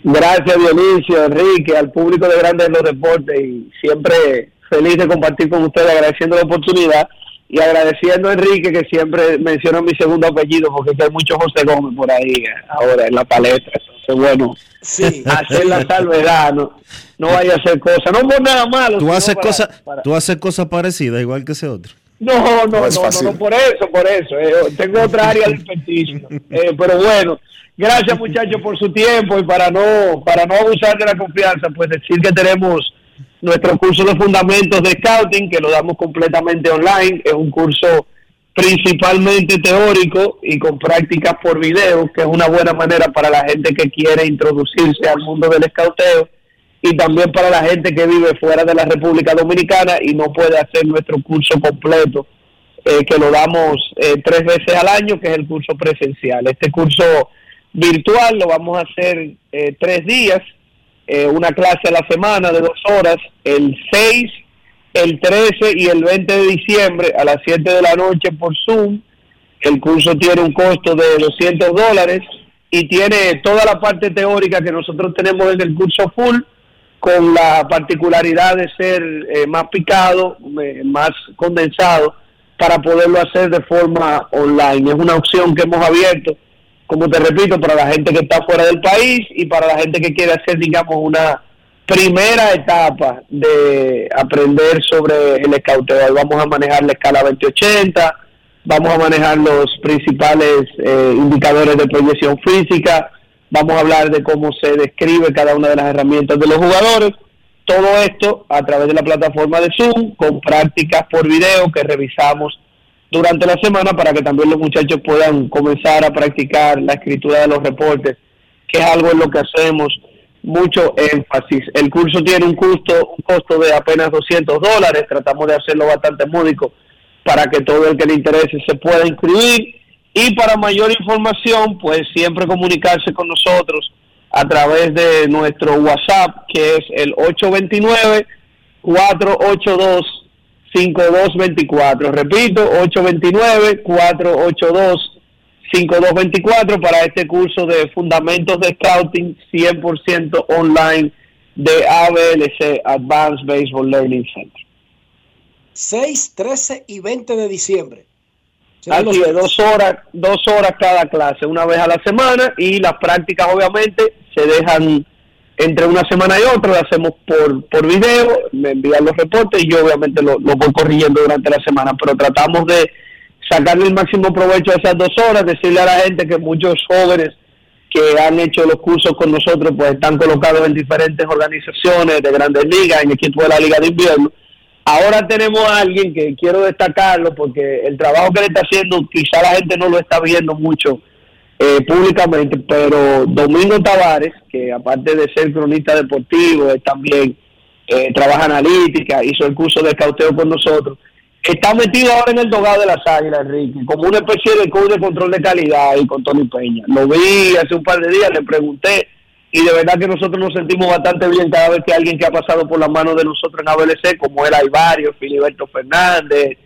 Gracias Dionisio, Enrique, al público de Grandes en los Deportes y siempre feliz de compartir con ustedes, agradeciendo la oportunidad y agradeciendo a Enrique que siempre menciona mi segundo apellido porque hay muchos José Gómez por ahí eh, ahora en la palestra. Entonces, bueno, hacer la salvedad, no, no vaya a hacer cosas, no por nada malo. Tú haces cosas para- tú haces cosas parecidas igual que ese otro. No, no, no, no, no, por eso, por eso. eh, tengo otra área de experticio. Eh, pero bueno, gracias muchachos por su tiempo y para no, para no abusar de la confianza, pues decir que tenemos nuestro curso de fundamentos de scouting, que lo damos completamente online. Es un curso principalmente teórico y con prácticas por video, que es una buena manera para la gente que quiere introducirse al mundo del scouteo y también para la gente que vive fuera de la República Dominicana y no puede hacer nuestro curso completo, eh, que lo damos eh, tres veces al año, que es el curso presencial. Este curso virtual lo vamos a hacer eh, tres días, eh, una clase a la semana de dos horas, el 6, el 13 y el 20 de diciembre a las 7 de la noche por Zoom. El curso tiene un costo de 200 dólares y tiene toda la parte teórica que nosotros tenemos en el curso full, con la particularidad de ser eh, más picado, eh, más condensado, para poderlo hacer de forma online. Es una opción que hemos abierto, como te repito, para la gente que está fuera del país y para la gente que quiere hacer, digamos, una primera etapa de aprender sobre el escauteo. Vamos a manejar la escala 2080, vamos a manejar los principales eh, indicadores de proyección física, vamos a hablar de cómo se describe cada una de las herramientas de los jugadores. Todo esto a través de la plataforma de Zoom, con prácticas por video que revisamos durante la semana para que también los muchachos puedan comenzar a practicar la escritura de los reportes, que es algo en lo que hacemos mucho énfasis. El curso tiene un costo, un costo de apenas 200 dólares, tratamos de hacerlo bastante módico para que todo el que le interese se pueda inscribir y para mayor información pues siempre comunicarse con nosotros a través de nuestro WhatsApp que es el 829 482 5224 repito 829 482 5224 para este curso de fundamentos de scouting 100% online de ABLC Advanced Baseball Learning Center. 6, 13 y 20 de diciembre. Así es, dos horas, dos horas cada clase, una vez a la semana, y las prácticas obviamente se dejan entre una semana y otra, lo hacemos por, por video, me envían los reportes y yo obviamente lo, lo voy corrigiendo durante la semana, pero tratamos de sacarle el máximo provecho a esas dos horas, decirle a la gente que muchos jóvenes que han hecho los cursos con nosotros pues están colocados en diferentes organizaciones de grandes ligas, en equipos de la liga de invierno, Ahora tenemos a alguien que quiero destacarlo porque el trabajo que le está haciendo quizá la gente no lo está viendo mucho eh, públicamente, pero Domingo Tavares, que aparte de ser cronista deportivo, él también eh, trabaja analítica, hizo el curso de cauteo con nosotros, está metido ahora en el dogado de las águilas, Enrique, como una especie de coach de control de calidad y con Tony Peña. Lo vi hace un par de días, le pregunté y de verdad que nosotros nos sentimos bastante bien cada vez que alguien que ha pasado por las manos de nosotros en ABLC, como hay varios, Filiberto Fernández,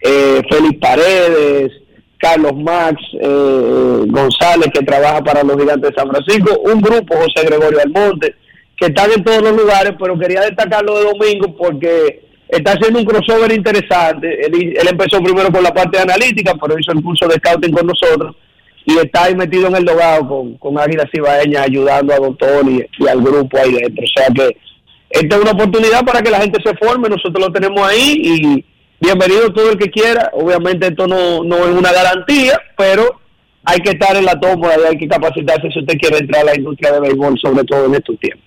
eh, Félix Paredes, Carlos Max eh, González, que trabaja para los gigantes de San Francisco, un grupo, José Gregorio Almonte, que están en todos los lugares, pero quería destacarlo de domingo porque está haciendo un crossover interesante. Él, él empezó primero con la parte analítica, pero hizo el curso de scouting con nosotros y está ahí metido en el dogado con, con Águila Cibaeña ayudando a Don Tony y, al grupo ahí dentro. O sea que esta es una oportunidad para que la gente se forme, nosotros lo tenemos ahí y bienvenido todo el que quiera. Obviamente esto no, no es una garantía, pero hay que estar en la toma y hay que capacitarse si usted quiere entrar a la industria de béisbol, sobre todo en estos tiempos.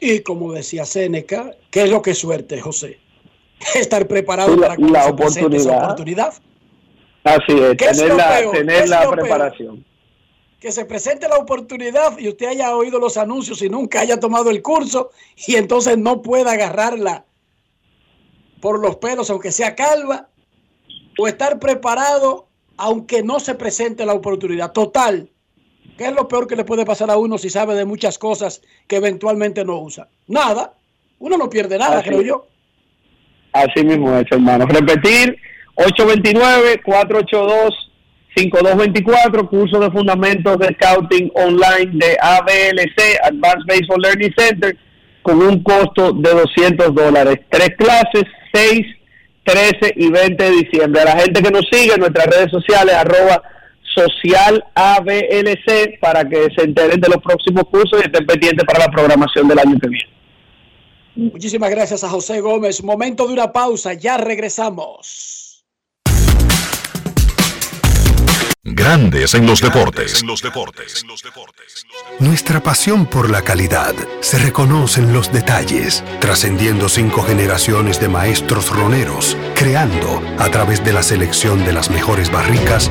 Y como decía Seneca, ¿qué es lo que suerte, José? Estar preparado La- para cuando la se presente esa oportunidad. oportunidad. Así es, ¿Qué es tener la, preparación. Que se presente la oportunidad y usted haya oído los anuncios y nunca haya tomado el curso y entonces no pueda agarrarla por los pelos, aunque sea calva, o estar preparado aunque no se presente la oportunidad. Total, ¿qué es lo peor que le puede pasar a uno si sabe de muchas cosas que eventualmente no usa? Nada. Uno no pierde nada, Así creo yo. Así mismo es, hermano. Repetir, 829-482-5224, curso de fundamentos de scouting online de ABLC, Advanced Baseball Learning Center, con un costo de 200 dólares. Tres clases, 6, 13 y 20 de diciembre. A la gente que nos sigue en nuestras redes sociales, arroba para que se enteren de los próximos cursos y estén pendientes para la programación del año que viene. Muchísimas gracias a José Gómez. Momento de una pausa, ya regresamos. Grandes en los deportes. Nuestra pasión por la calidad se reconoce en los detalles, trascendiendo cinco generaciones de maestros roneros, creando, a través de la selección de las mejores barricas,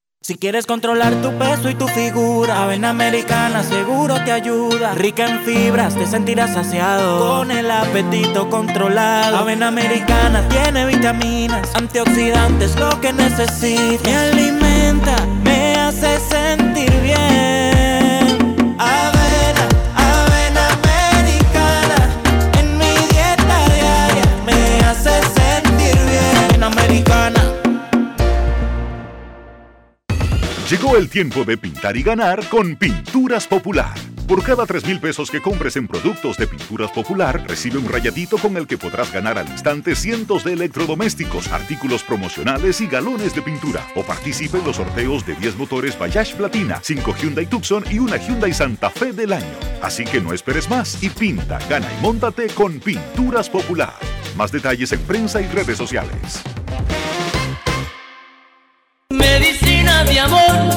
Si quieres controlar tu peso y tu figura, Avena Americana seguro te ayuda. Rica en fibras, te sentirás saciado. Con el apetito controlado. Avena Americana tiene vitaminas, antioxidantes, lo que necesitas. Me alimenta, me hace sentir bien. Avena, avena americana. En mi dieta diaria me hace sentir Llegó el tiempo de pintar y ganar con Pinturas Popular. Por cada 3 mil pesos que compres en productos de Pinturas Popular, recibe un rayadito con el que podrás ganar al instante cientos de electrodomésticos, artículos promocionales y galones de pintura. O participe en los sorteos de 10 motores Bayash Platina, 5 Hyundai Tucson y una Hyundai Santa Fe del año. Así que no esperes más y pinta, gana y móntate con Pinturas Popular. Más detalles en prensa y redes sociales. Medicina de amor,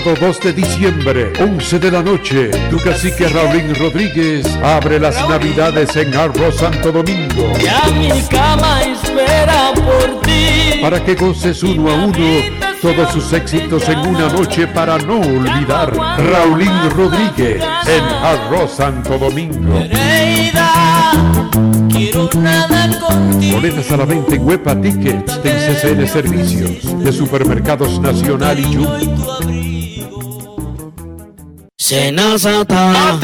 Sábado 2 de diciembre, 11 de la noche, tu cacique Raulín Rodríguez abre las navidades en Arroz Santo Domingo. Ya mi cama espera por ti. Para que goces uno a uno todos sus éxitos en una noche para no olvidar. Raulín Rodríguez en Arroz Santo Domingo. Quiero nada contigo. Boletas a la venta en Huepa Tickets de CCN Servicios de Supermercados Nacional y Jumbo. Senazata.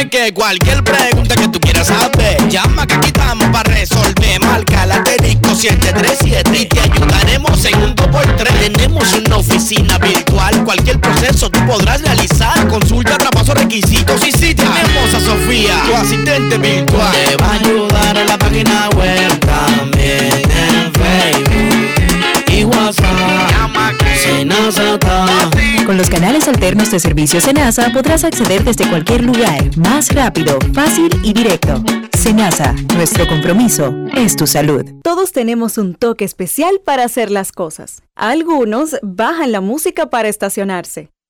Es que cualquier pregunta que tú quieras saber, llama que aquí estamos para resolver. Marca la asterisco 737 y te ayudaremos en un 2x3. Tenemos una oficina virtual, cualquier proceso tú podrás realizar. Consulta, traspaso, requisitos y si tenemos a Sofía, tu asistente virtual. Te va a ayudar en la página web también Con los canales alternos de servicio Senasa podrás acceder desde cualquier lugar, más rápido, fácil y directo. Senasa, nuestro compromiso es tu salud. Todos tenemos un toque especial para hacer las cosas. Algunos bajan la música para estacionarse.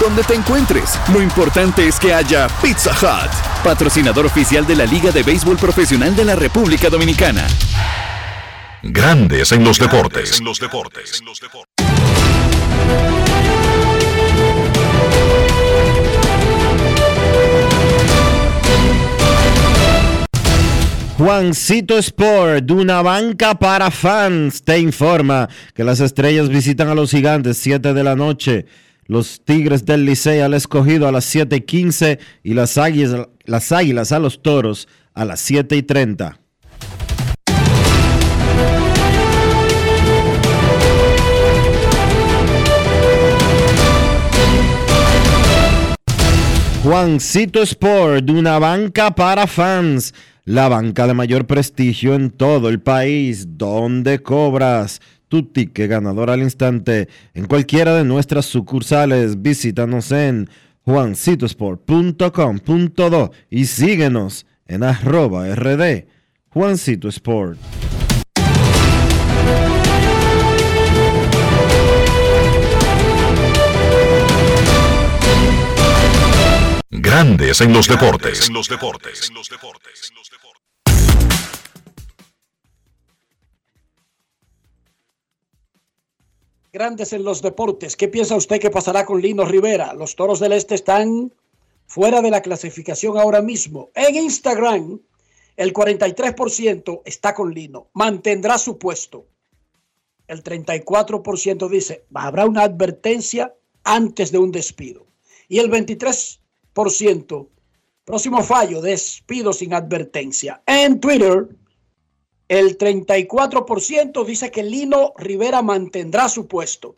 Donde te encuentres, lo importante es que haya Pizza Hut, patrocinador oficial de la Liga de Béisbol Profesional de la República Dominicana. Grandes en los deportes. En los deportes. Juancito Sport, de una banca para fans, te informa que las estrellas visitan a los gigantes 7 de la noche. Los Tigres del Licey al escogido a las 7:15 y las águilas, las águilas a los toros a las 7 y 30. Juancito Sport, una banca para fans, la banca de mayor prestigio en todo el país, donde cobras tu ticket ganador al instante en cualquiera de nuestras sucursales. Visítanos en juancitosport.com.do y síguenos en arroba rd Juancito Sport. Grandes en los deportes. En los deportes. Grandes en los deportes. ¿Qué piensa usted que pasará con Lino Rivera? Los Toros del Este están fuera de la clasificación ahora mismo. En Instagram, el 43% está con Lino. Mantendrá su puesto. El 34% dice, habrá una advertencia antes de un despido. Y el 23%, próximo fallo, despido sin advertencia. En Twitter, el 34% dice que Lino Rivera mantendrá su puesto.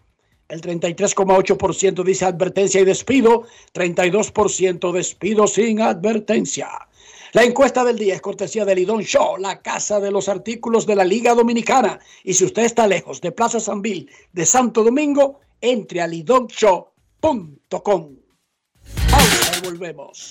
El 33,8% dice advertencia y despido. 32% despido sin advertencia. La encuesta del día es cortesía de Lidón Show, la casa de los artículos de la Liga Dominicana. Y si usted está lejos de Plaza San Bill de Santo Domingo, entre a lidonshow.com. Ahora volvemos.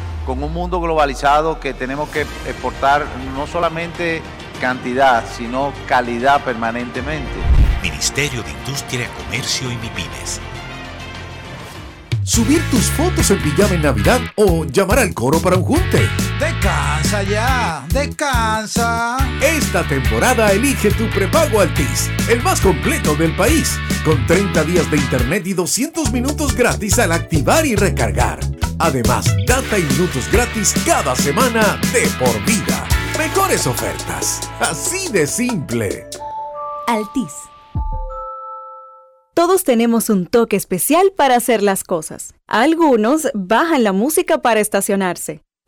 con un mundo globalizado que tenemos que exportar no solamente cantidad, sino calidad permanentemente. Ministerio de Industria, Comercio y MIPINES. Subir tus fotos en pijama en Navidad o llamar al coro para un junte. Descansa ya, descansa. Esta temporada elige tu prepago Altis, el más completo del país, con 30 días de internet y 200 minutos gratis al activar y recargar. Además, data y minutos gratis cada semana de por vida. Mejores ofertas. Así de simple. Altis. Todos tenemos un toque especial para hacer las cosas. Algunos bajan la música para estacionarse.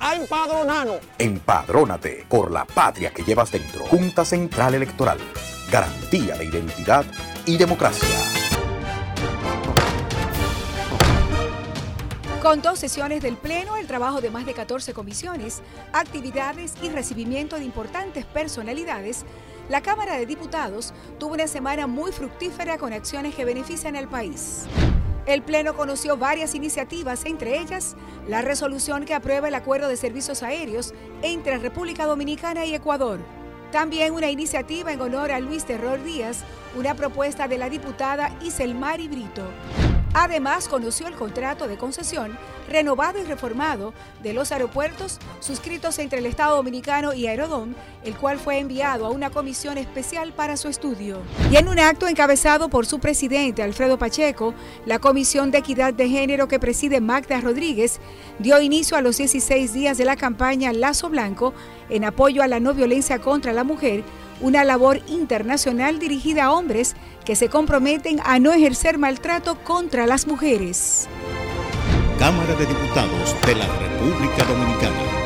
a empadronarnos. Empadrónate por la patria que llevas dentro. Junta Central Electoral. Garantía de identidad y democracia. Con dos sesiones del Pleno, el trabajo de más de 14 comisiones, actividades y recibimiento de importantes personalidades, la Cámara de Diputados tuvo una semana muy fructífera con acciones que benefician al país. El Pleno conoció varias iniciativas, entre ellas la resolución que aprueba el acuerdo de servicios aéreos entre República Dominicana y Ecuador. También una iniciativa en honor a Luis Terror Díaz, una propuesta de la diputada Iselmari Brito. Además, conoció el contrato de concesión renovado y reformado de los aeropuertos suscritos entre el Estado Dominicano y Aerodom, el cual fue enviado a una comisión especial para su estudio. Y en un acto encabezado por su presidente Alfredo Pacheco, la Comisión de Equidad de Género que preside Magda Rodríguez dio inicio a los 16 días de la campaña Lazo Blanco en apoyo a la no violencia contra la mujer, una labor internacional dirigida a hombres que se comprometen a no ejercer maltrato contra las mujeres. Cámara de Diputados de la República Dominicana.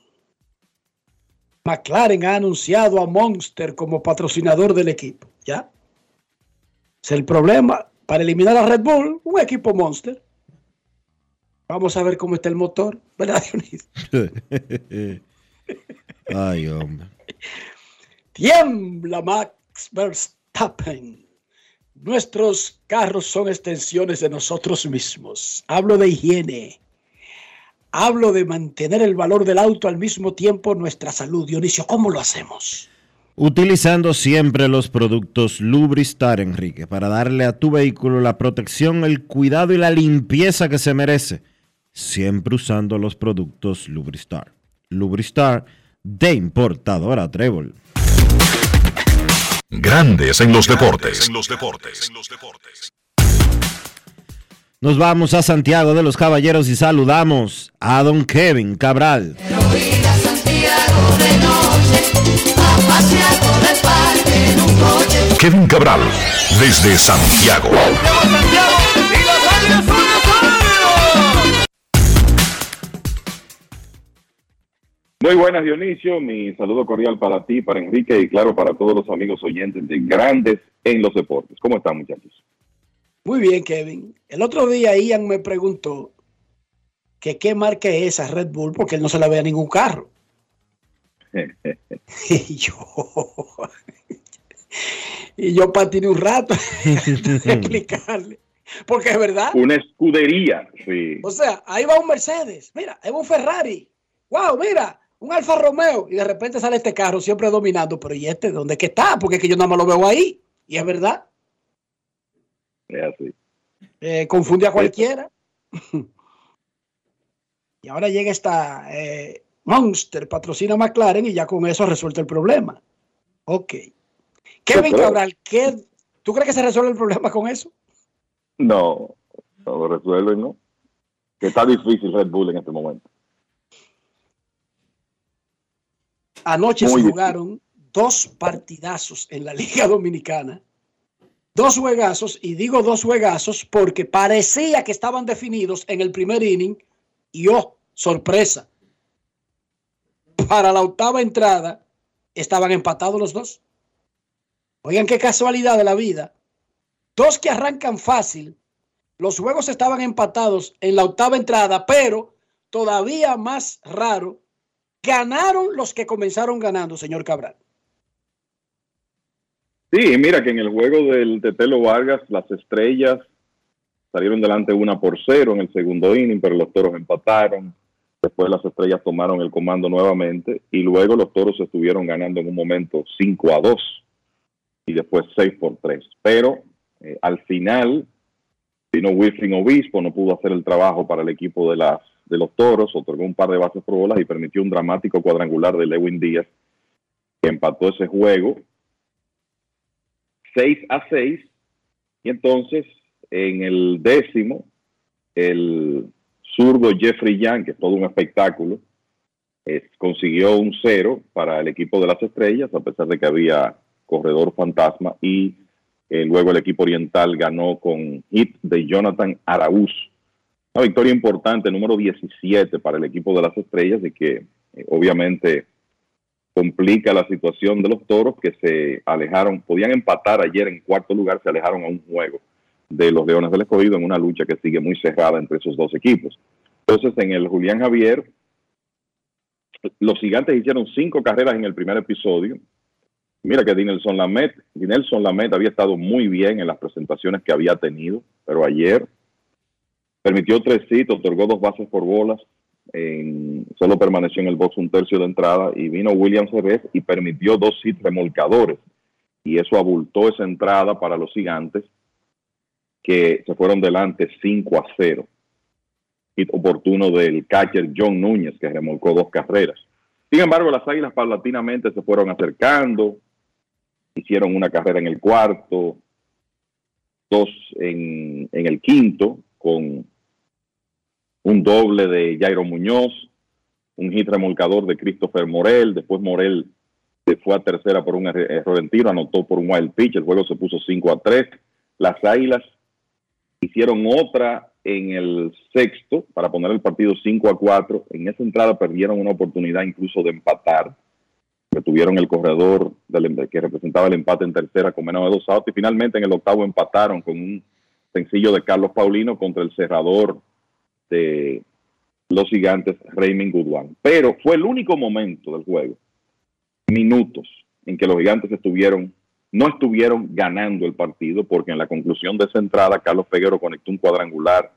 McLaren ha anunciado a Monster como patrocinador del equipo. ¿Ya? Es el problema. Para eliminar a Red Bull, un equipo Monster. Vamos a ver cómo está el motor, ¿verdad, Dionisio? Ay, hombre. Tiembla Max Verstappen. Nuestros carros son extensiones de nosotros mismos. Hablo de higiene. Hablo de mantener el valor del auto al mismo tiempo nuestra salud. Dionisio, ¿cómo lo hacemos? Utilizando siempre los productos Lubristar, Enrique, para darle a tu vehículo la protección, el cuidado y la limpieza que se merece. Siempre usando los productos Lubristar. Lubristar de importadora Trébol. Grandes en los deportes. En los deportes. Nos vamos a Santiago de los Caballeros y saludamos a don Kevin Cabral. Kevin Cabral, desde Santiago. Muy buenas, Dionisio. Mi saludo cordial para ti, para Enrique y claro, para todos los amigos oyentes de Grandes en los Deportes. ¿Cómo están, muchachos? Muy bien, Kevin. El otro día Ian me preguntó que qué marca es esa Red Bull porque él no se la ve a ningún carro. y yo, y yo patiné un rato de explicarle Porque es verdad. Una escudería, sí. O sea, ahí va un Mercedes, mira, ahí va un Ferrari. Wow, mira, un Alfa Romeo. Y de repente sale este carro siempre dominando. Pero ¿y este dónde es que está? Porque es que yo nada más lo veo ahí. Y es verdad. Es así. Eh, confunde a cualquiera. y ahora llega esta eh, Monster, patrocina McLaren y ya con eso resuelto el problema. Ok. Kevin Cabral, ¿qué, ¿tú crees que se resuelve el problema con eso? No, no lo resuelven, ¿no? Que está difícil Red Bull en este momento. Anoche se jugaron dos partidazos en la Liga Dominicana. Dos juegazos, y digo dos juegazos porque parecía que estaban definidos en el primer inning y oh, sorpresa. Para la octava entrada estaban empatados los dos. Oigan qué casualidad de la vida. Dos que arrancan fácil. Los juegos estaban empatados en la octava entrada, pero todavía más raro, ganaron los que comenzaron ganando, señor Cabral. Sí, mira que en el juego del Tetelo Vargas, las estrellas salieron delante una por cero en el segundo inning, pero los toros empataron. Después las estrellas tomaron el comando nuevamente y luego los toros estuvieron ganando en un momento 5 a 2 y después 6 por 3. Pero eh, al final vino Wilfring Obispo, no pudo hacer el trabajo para el equipo de, las, de los toros, otorgó un par de bases por bolas y permitió un dramático cuadrangular de Lewin Díaz que empató ese juego 6 a 6 y entonces en el décimo el zurdo Jeffrey Young, que es todo un espectáculo, consiguió un cero para el equipo de las estrellas, a pesar de que había corredor fantasma, y eh, luego el equipo oriental ganó con hit de Jonathan Araúz. Una victoria importante, número 17 para el equipo de las estrellas, de que eh, obviamente complica la situación de los toros que se alejaron, podían empatar ayer en cuarto lugar, se alejaron a un juego de los Leones del Escogido en una lucha que sigue muy cerrada entre esos dos equipos. Entonces, en el Julián Javier, los gigantes hicieron cinco carreras en el primer episodio. Mira que Dinelson Lamet, Dinelson Lamet había estado muy bien en las presentaciones que había tenido, pero ayer permitió tres hits, otorgó dos bases por bolas, solo permaneció en el box un tercio de entrada y vino William Cervez y permitió dos hits remolcadores y eso abultó esa entrada para los gigantes que se fueron delante 5 a 0. Hit oportuno del catcher John Núñez que remolcó dos carreras. Sin embargo, las águilas paulatinamente se fueron acercando, hicieron una carrera en el cuarto, dos en el quinto, con un doble de Jairo Muñoz, un hit remolcador de Christopher Morel, después Morel se fue a tercera por un error en tiro, anotó por un wild pitch, el juego se puso 5 a 3. Las Águilas hicieron otra en el sexto para poner el partido 5 a 4. En esa entrada perdieron una oportunidad incluso de empatar, que tuvieron el corredor del, que representaba el empate en tercera con menos de dos outs y finalmente en el octavo empataron con un sencillo de Carlos Paulino contra el cerrador de los gigantes Raymond Goodwin. Pero fue el único momento del juego, minutos, en que los gigantes estuvieron, no estuvieron ganando el partido, porque en la conclusión de esa entrada, Carlos Peguero conectó un cuadrangular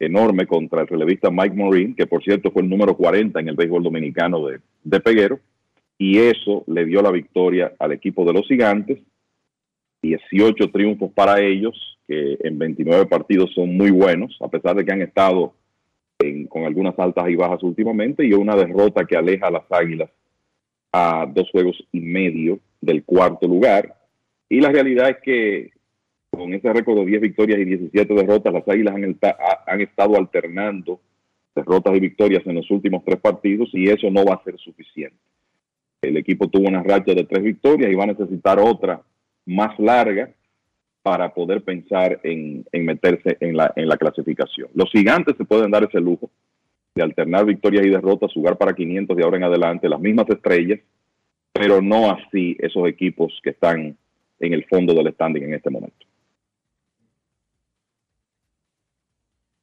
enorme contra el relevista Mike Morin, que por cierto fue el número 40 en el béisbol dominicano de, de Peguero, y eso le dio la victoria al equipo de los gigantes. 18 triunfos para ellos, que en 29 partidos son muy buenos, a pesar de que han estado con algunas altas y bajas últimamente, y una derrota que aleja a las Águilas a dos juegos y medio del cuarto lugar. Y la realidad es que con ese récord de 10 victorias y 17 derrotas, las Águilas han, han estado alternando derrotas y victorias en los últimos tres partidos y eso no va a ser suficiente. El equipo tuvo una racha de tres victorias y va a necesitar otra más larga para poder pensar en, meterse en la, en la clasificación. Los gigantes se pueden dar ese lujo de alternar victorias y derrotas, jugar para 500 de ahora en adelante, las mismas estrellas, pero no así esos equipos que están en el fondo del standing en este momento.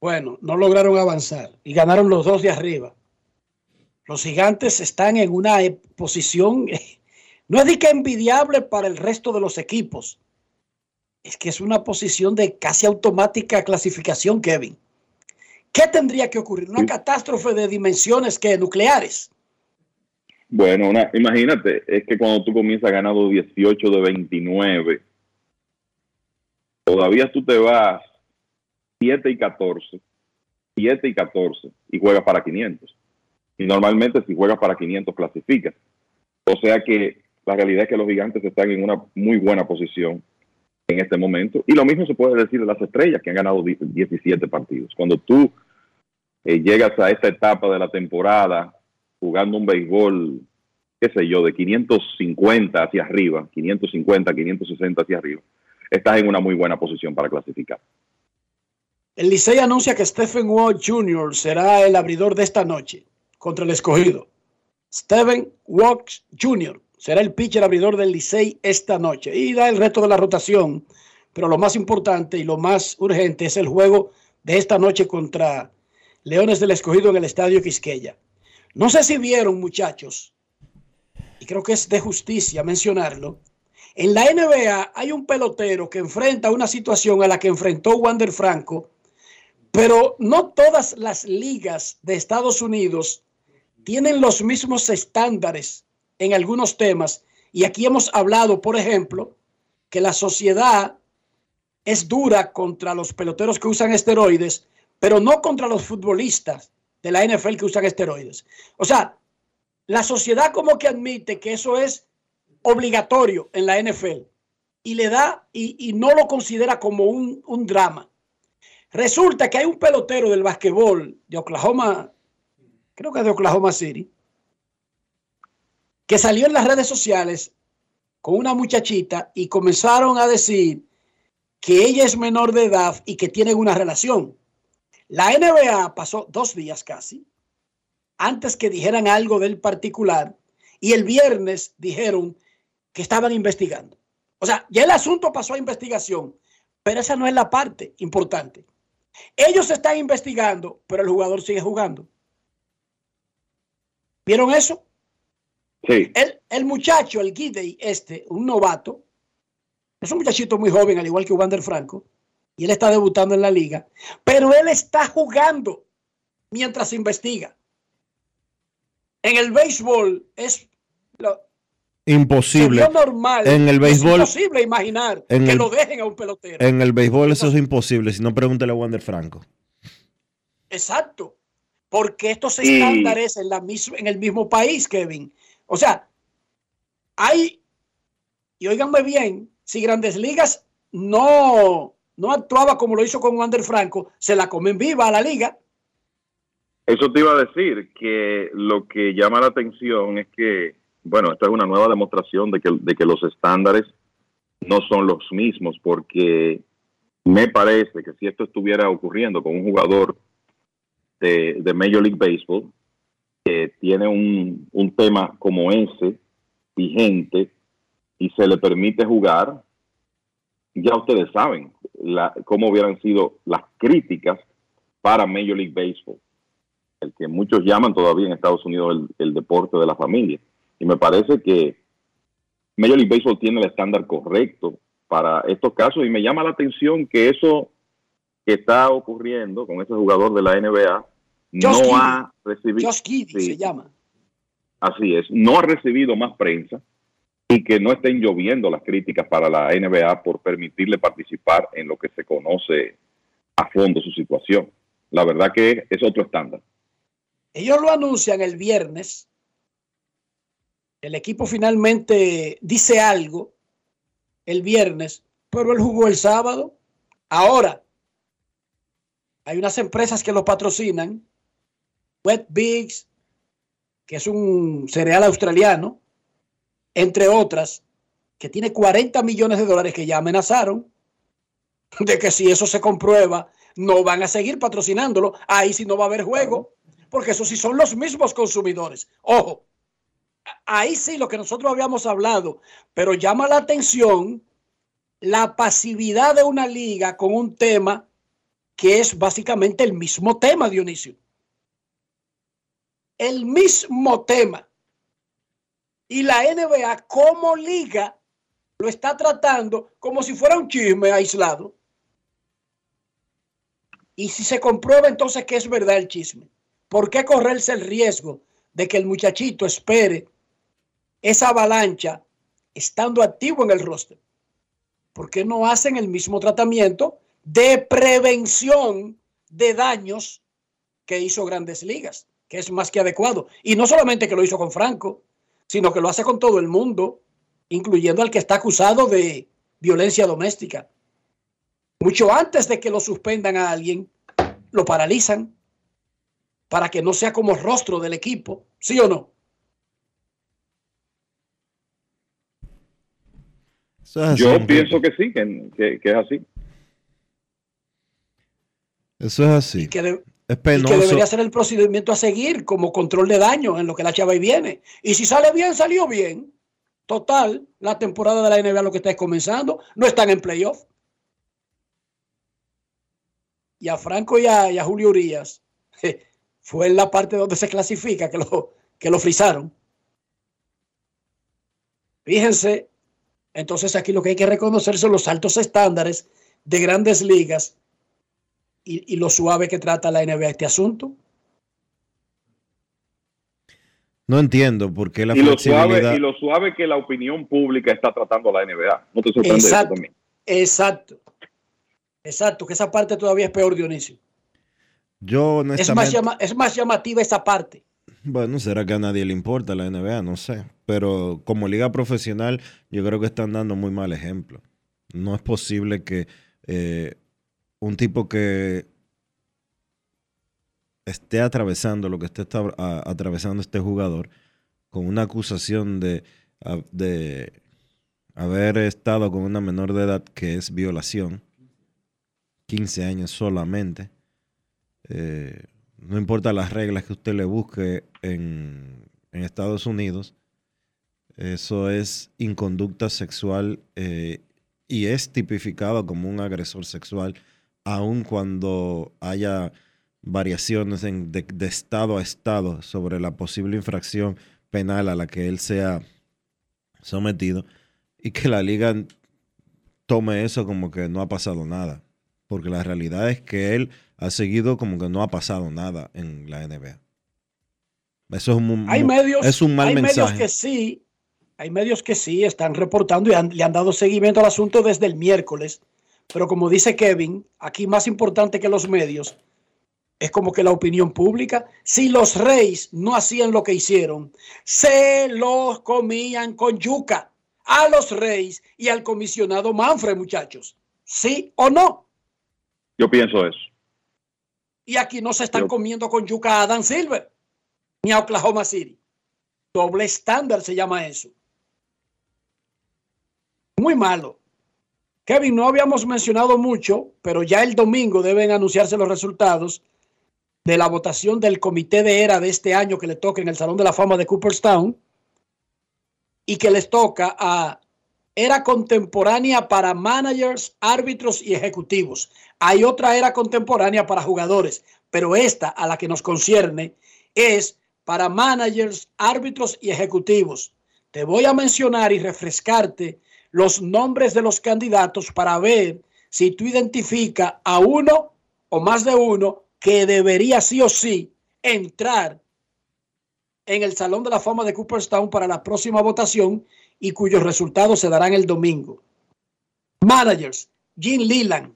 Bueno, no lograron avanzar y ganaron los dos de arriba. Los gigantes están en una posición, no es de que envidiable para el resto de los equipos, es que es una posición de casi automática clasificación, Kevin. ¿Qué tendría que ocurrir? Una catástrofe de dimensiones que nucleares. Bueno, una, imagínate, es que cuando tú comienzas ganando 18 de 29, todavía tú te vas 7 y 14, 7 y 14 y juegas para 500. Y normalmente si juegas para 500 clasificas. O sea que la realidad es que los gigantes están en una muy buena posición en este momento. Y lo mismo se puede decir de las estrellas que han ganado 17 partidos. Cuando tú eh, llegas a esta etapa de la temporada jugando un béisbol, qué sé yo, de 550 hacia arriba, 550, 560 hacia arriba, estás en una muy buena posición para clasificar. El Licey anuncia que Stephen Watt Jr. será el abridor de esta noche contra el escogido. Stephen Watt Jr. será el pitcher abridor del Licey esta noche y da el resto de la rotación. Pero lo más importante y lo más urgente es el juego de esta noche contra Leones del Escogido en el Estadio Quisqueya. No sé si vieron, muchachos, y creo que es de justicia mencionarlo. En la NBA hay un pelotero que enfrenta una situación a la que enfrentó Wander Franco, pero no todas las ligas de Estados Unidos tienen los mismos estándares en algunos temas. Y aquí hemos hablado, por ejemplo, que la sociedad es dura contra los peloteros que usan esteroides, pero no contra los futbolistas de la NFL que usan esteroides. O sea, la sociedad como que admite que eso es obligatorio en la NFL y le da y, no lo considera como un, un, drama. Resulta que hay un pelotero del basquetbol de Oklahoma, creo que es de Oklahoma City, que salió en las redes sociales con una muchachita y comenzaron a decir que ella es menor de edad y que tienen una relación. La NBA pasó dos días casi antes que dijeran algo del particular y el viernes dijeron que estaban investigando. O sea, ya el asunto pasó a investigación, pero esa no es la parte importante. Ellos están investigando, pero el jugador sigue jugando. ¿Vieron eso? Sí. El, el muchacho, el Gidey, este, un novato, es un muchachito muy joven, al igual que Wander Franco, y él está debutando en la liga, pero él está jugando mientras investiga. En el béisbol es lo, imposible. normal. En el béisbol es imposible imaginar que lo dejen a un pelotero. En el béisbol eso es imposible, si no pregúntale a Wander Franco. Exacto. Porque estos estándares en, la en el mismo país, Kevin. O sea, hay, y óiganme bien, si Grandes Ligas no no actuaba como lo hizo con Wander Franco, se la comen viva a la liga. Eso te iba a decir, que lo que llama la atención es que, bueno, esta es una nueva demostración de que, de que los estándares no son los mismos, porque me parece que si esto estuviera ocurriendo con un jugador de, de Major League Baseball, que tiene un, un tema como ese vigente y se le permite jugar, ya ustedes saben la, cómo hubieran sido las críticas para Major League Baseball, el que muchos llaman todavía en Estados Unidos el, deporte de la familia. Y me parece que Major League Baseball tiene el estándar correcto para estos casos y me llama la atención que eso que está ocurriendo con ese jugador de la NBA no ha recibido... se llama. Así es, no ha recibido más prensa y que no estén lloviendo las críticas para la NBA por permitirle participar en lo que se conoce a fondo su situación. La verdad que es otro estándar. Ellos lo anuncian el viernes. El equipo finalmente dice algo el viernes, pero él jugó el sábado. Ahora, hay unas empresas que lo patrocinan. Wet Bigs, que es un cereal australiano, entre otras, que tiene 40 millones de dólares que ya amenazaron de que si eso se comprueba, no van a seguir patrocinándolo. Ahí sí no va a haber juego, porque eso sí son los mismos consumidores. Ojo, ahí sí lo que nosotros habíamos hablado, pero llama la atención la pasividad de una liga con un tema que es básicamente el mismo tema, Dionisio. El mismo tema y la NBA como liga lo está tratando como si fuera un chisme aislado. Y si se comprueba entonces que es verdad el chisme, ¿por qué correrse el riesgo de que el muchachito espere esa avalancha estando activo en el roster? ¿Por qué no hacen el mismo tratamiento de prevención de daños que hizo Grandes Ligas? Que es más que adecuado. Y no solamente que lo hizo con Franco, sino que lo hace con todo el mundo, incluyendo al que está acusado de violencia doméstica. Mucho antes de que lo suspendan a alguien, lo paralizan para que no sea como rostro del equipo, ¿sí o no? Yo pienso que sí, que, es así. Eso es así. Y que, debería ser el procedimiento a seguir como control de daño en lo que la chava y viene. Y si sale bien, salió bien. Total, la temporada de la NBA lo que está es comenzando. No están en playoff. Y a Franco y a, Julio Urias fue en la parte donde se clasifica que lo, que lo frizaron. Fíjense entonces aquí lo que hay que reconocer son los altos estándares de grandes ligas y, lo suave que trata la NBA este asunto. No entiendo por qué la y lo suave Y lo suave que la opinión pública está tratando a la NBA. No te sorprende exacto, eso también. Exacto. Exacto, que esa parte todavía es peor, Dionisio. Yo es más, es más llamativa esa parte. Bueno, será que a nadie le importa la NBA, no sé. Pero como liga profesional, yo creo que están dando muy mal ejemplo. No es posible que eh, un tipo que esté atravesando lo que esté atravesando este jugador con una acusación de, de haber estado con una menor de edad que es violación, 15 años solamente. Eh, no importa las reglas que usted le busque en, Estados Unidos, eso es inconducta sexual eh, y es tipificado como un agresor sexual, aun cuando haya variaciones de, de, estado a estado sobre la posible infracción penal a la que él sea sometido y que la liga tome eso como que no ha pasado nada, porque la realidad es que él ha seguido como que no ha pasado nada en la NBA. Eso es un, hay medios, es un mal hay mensaje. medios que sí, hay medios que sí están reportando y le han dado seguimiento al asunto desde el miércoles. Pero como dice Kevin, aquí más importante que los medios es como que la opinión pública. Si los reyes no hacían lo que hicieron, se los comían con yuca a los reyes y al comisionado Manfred, muchachos. ¿Sí o no? Yo pienso eso. Y aquí no se están comiendo con yuca a Adam Silver ni a Oklahoma City. Doble estándar se llama eso. Muy malo. Kevin, no habíamos mencionado mucho, pero ya el domingo deben anunciarse los resultados de la votación del comité de era de este año que le toca en el Salón de la Fama de Cooperstown y que les toca a era contemporánea para managers, árbitros y ejecutivos. Hay otra era contemporánea para jugadores, pero esta a la que nos concierne es para managers, árbitros y ejecutivos. Te voy a mencionar y refrescarte los nombres de los candidatos para ver si tú identificas a uno o más de uno que debería sí o sí entrar en el Salón de la Fama de Cooperstown para la próxima votación y cuyos resultados se darán el domingo. Managers, Jim Leland,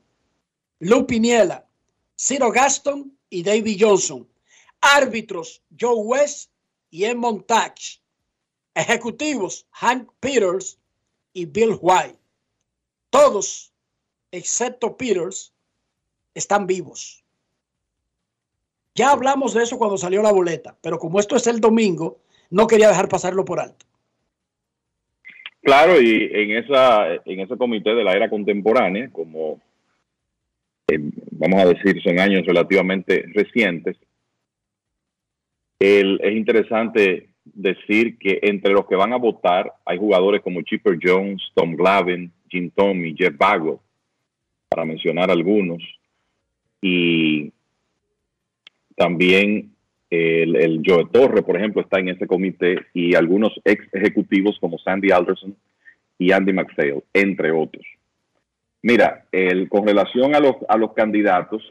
Lou Piniella, Ciro Gaston y David Johnson. Árbitros, Joe West y Ed Montage. Ejecutivos, Hank Peters y Bill White. Todos, excepto Peters, están vivos. Ya hablamos de eso cuando salió la boleta, pero como esto es el domingo, no quería dejar pasarlo por alto. Claro, y en esa en ese comité de la era contemporánea, como eh, vamos a decir son años relativamente recientes, es interesante decir que entre los que van a votar hay jugadores como Chipper Jones, Tom Glavin, Jim Tommy, Jeff Bagwell, para mencionar algunos, y también el, el, Joe Torre, por ejemplo, está en ese comité y algunos ex ejecutivos como Sandy Alderson y Andy McPhail, entre otros. Mira, el, con relación a los, a los candidatos,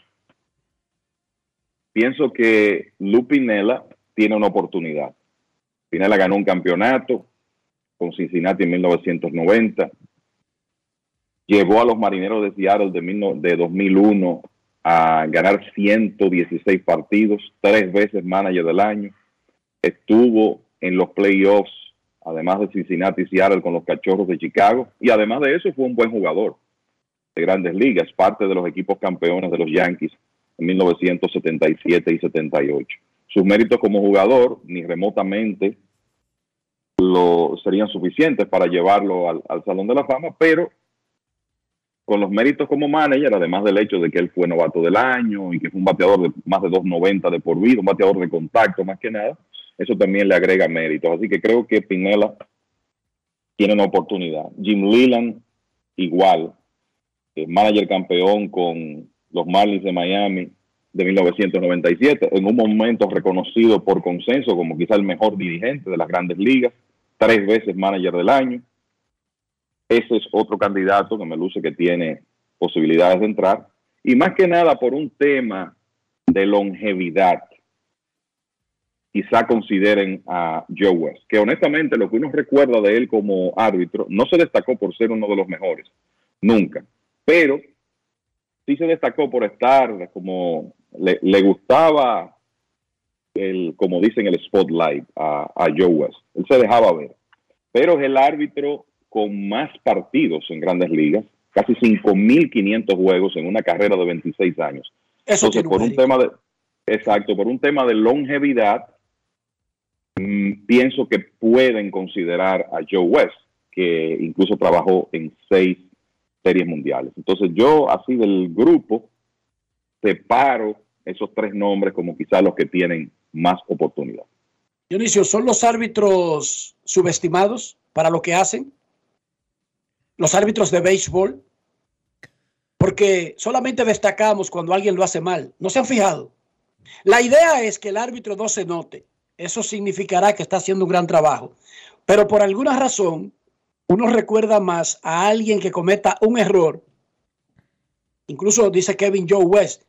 pienso que Lu Pinella tiene una oportunidad. Pinella ganó un campeonato con Cincinnati en 1990, llevó a los marineros de Seattle de, mil- de 2001 a ganar 116 partidos, tres veces manager del año, estuvo en los playoffs, además de Cincinnati y Seattle con los cachorros de Chicago, y además de eso fue un buen jugador de grandes ligas, parte de los equipos campeones de los Yankees en 1977 y 78. Sus méritos como jugador ni remotamente lo, serían suficientes para llevarlo al, al Salón de la Fama, pero con los méritos como manager, además del hecho de que él fue novato del año y que fue un bateador de más de 2.90 de por vida, un bateador de contacto más que nada, eso también le agrega méritos. Así que creo que Pinela tiene una oportunidad. Jim Leland, igual, eh, manager campeón con los Marlins de Miami de 1997, en un momento reconocido por consenso como quizá el mejor dirigente de las grandes ligas, tres veces manager del año. Ese es otro candidato que me luce que tiene posibilidades de entrar. Y más que nada por un tema de longevidad. Quizá consideren a Joe West, que honestamente lo que uno recuerda de él como árbitro no se destacó por ser uno de los mejores, nunca. Pero sí se destacó por estar como le, le gustaba el, como dicen, el spotlight a, a Joe West. Él se dejaba ver. Pero es el árbitro con más partidos en grandes ligas, casi 5.500 juegos en una carrera de 26 años. Eso Entonces, por un tema de, exacto, por un tema de longevidad, mm, pienso que pueden considerar a Joe West, que incluso trabajó en seis series mundiales. Entonces, yo así del grupo separo esos tres nombres como quizás los que tienen más oportunidad. Dionisio, ¿son los árbitros subestimados para lo que hacen? Los árbitros de béisbol. Porque solamente destacamos cuando alguien lo hace mal. ¿No se han fijado? La idea es que el árbitro no se note. Eso significará que está haciendo un gran trabajo. Pero por alguna razón, uno recuerda más a alguien que cometa un error. Incluso dice Kevin Joe West,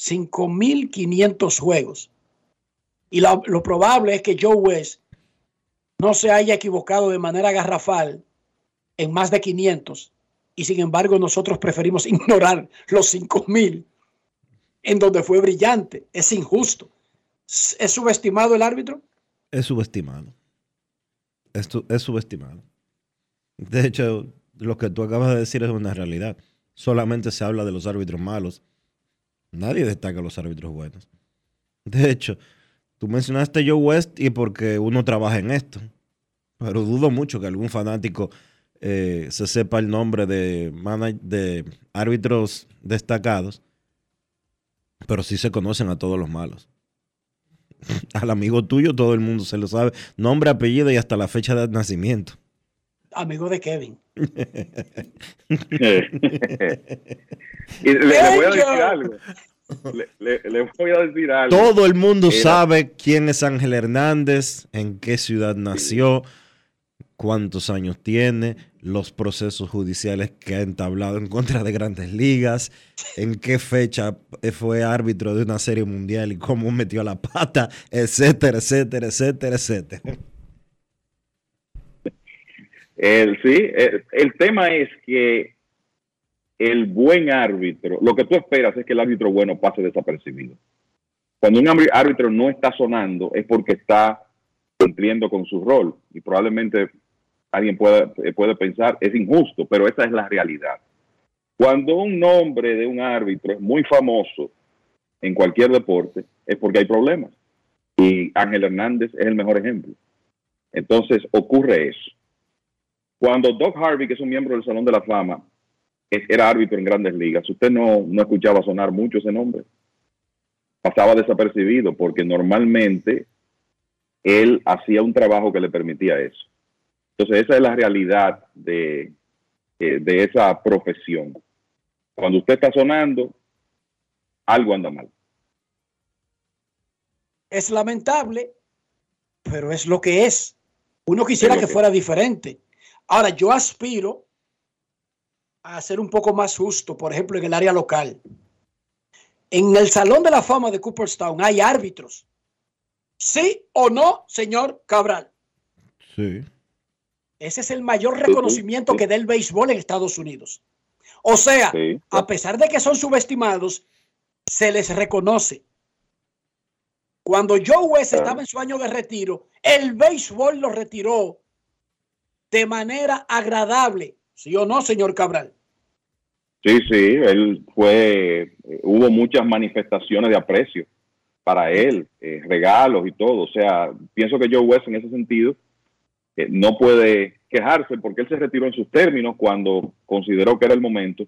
5.500 juegos. Y lo, probable es que Joe West no se haya equivocado de manera garrafal en más de 500 y sin embargo nosotros preferimos ignorar los 5000 en donde fue brillante. Es injusto. ¿Es subestimado el árbitro? Es subestimado. Es subestimado. De hecho, lo que tú acabas de decir es una realidad. Solamente se habla de los árbitros malos. Nadie destaca los árbitros buenos. De hecho, tú mencionaste Joe West y porque uno trabaja en esto. Pero dudo mucho que algún fanático eh, se sepa el nombre de árbitros destacados. Pero sí se conocen a todos los malos. Al amigo tuyo todo el mundo se lo sabe. Nombre, apellido y hasta la fecha de nacimiento. Amigo de Kevin. y le, le voy a decir algo. Le, le- le voy a decir algo. Todo el mundo Era- sabe quién es Ángel Hernández, en qué ciudad nació, cuántos años tiene, los procesos judiciales que ha entablado en contra de grandes ligas, en qué fecha fue árbitro de una serie mundial y cómo metió la pata, etcétera, etcétera, etcétera, etcétera. El, sí, el, el tema es que el buen árbitro, lo que tú esperas es que el árbitro bueno pase desapercibido. Cuando un árbitro- no está sonando es porque está cumpliendo con su rol y probablemente alguien pueda, eh, puede pensar es injusto, pero esa es la realidad. Cuando un nombre de un árbitro es muy famoso en cualquier deporte es porque hay problemas. Y Ángel Hernández es el mejor ejemplo. Entonces ocurre eso. Cuando Doc Harvey, que es un miembro del Salón de la Fama, era árbitro en grandes ligas, usted no, no escuchaba sonar mucho ese nombre. Pasaba desapercibido porque normalmente él hacía un trabajo que le permitía eso. Entonces esa es la realidad de, eh, de esa profesión. Cuando usted está sonando, algo anda mal. Es lamentable, pero es lo que es. Uno quisiera Es lo que que fuera diferente. Ahora, yo aspiro a ser un poco más justo, por ejemplo, en el área local. En el Salón de la Fama de Cooperstown hay árbitros. ¿Sí o no, señor Cabral? Sí. Ese es el mayor reconocimiento que da el béisbol en Estados Unidos. O sea, a pesar de que son subestimados, se les reconoce. Cuando Joe West estaba en su año de retiro, el béisbol lo retiró de manera agradable. ¿Sí o no, señor Cabral? Sí, sí, él fue, hubo muchas manifestaciones de aprecio para él, eh, regalos y todo. O sea, pienso que Joe West en ese sentido eh, no puede quejarse porque él se retiró en sus términos cuando consideró que era el momento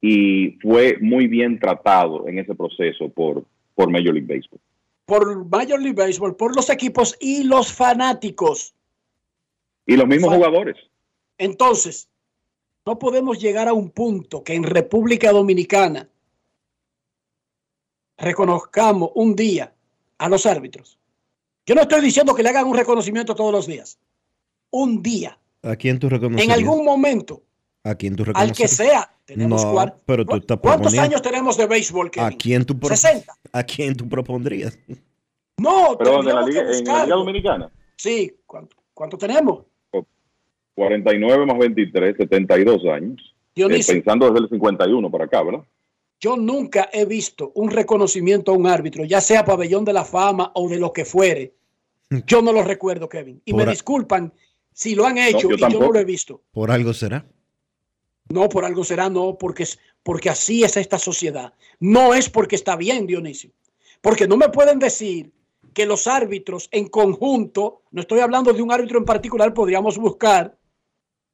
y fue muy bien tratado en ese proceso por, por Major League Baseball. Por Major League Baseball, por los equipos y los fanáticos. Y los mismos jugadores. Entonces, no podemos llegar a un punto que en República Dominicana reconozcamos un día a los árbitros. Yo no estoy diciendo que le hagan un reconocimiento todos los días. Un día. ¿A quién tú reconoces? En algún momento. ¿A quién tú reconoces? Al que sea. Tenemos no, pero tú estás ¿Cuántos años tenemos de béisbol? Kevin? ¿A quién tú 60. ¿A quién tú propondrías? No, pero en la, Liga, en la Liga Dominicana. Sí, ¿cuánto, cuánto tenemos? 49 más 23, 72 años. Eh, pensando desde el 51 para acá, ¿verdad? Yo nunca he visto un reconocimiento a un árbitro, ya sea pabellón de la fama o de lo que fuere. Yo no lo recuerdo, Kevin. Y me disculpan si lo han hecho y yo no lo he visto. ¿Por algo será? No, por algo será, no, porque, es, porque así es esta sociedad. No es porque está bien, Dionisio. Porque no me pueden decir que los árbitros en conjunto, no estoy hablando de un árbitro en particular, podríamos buscar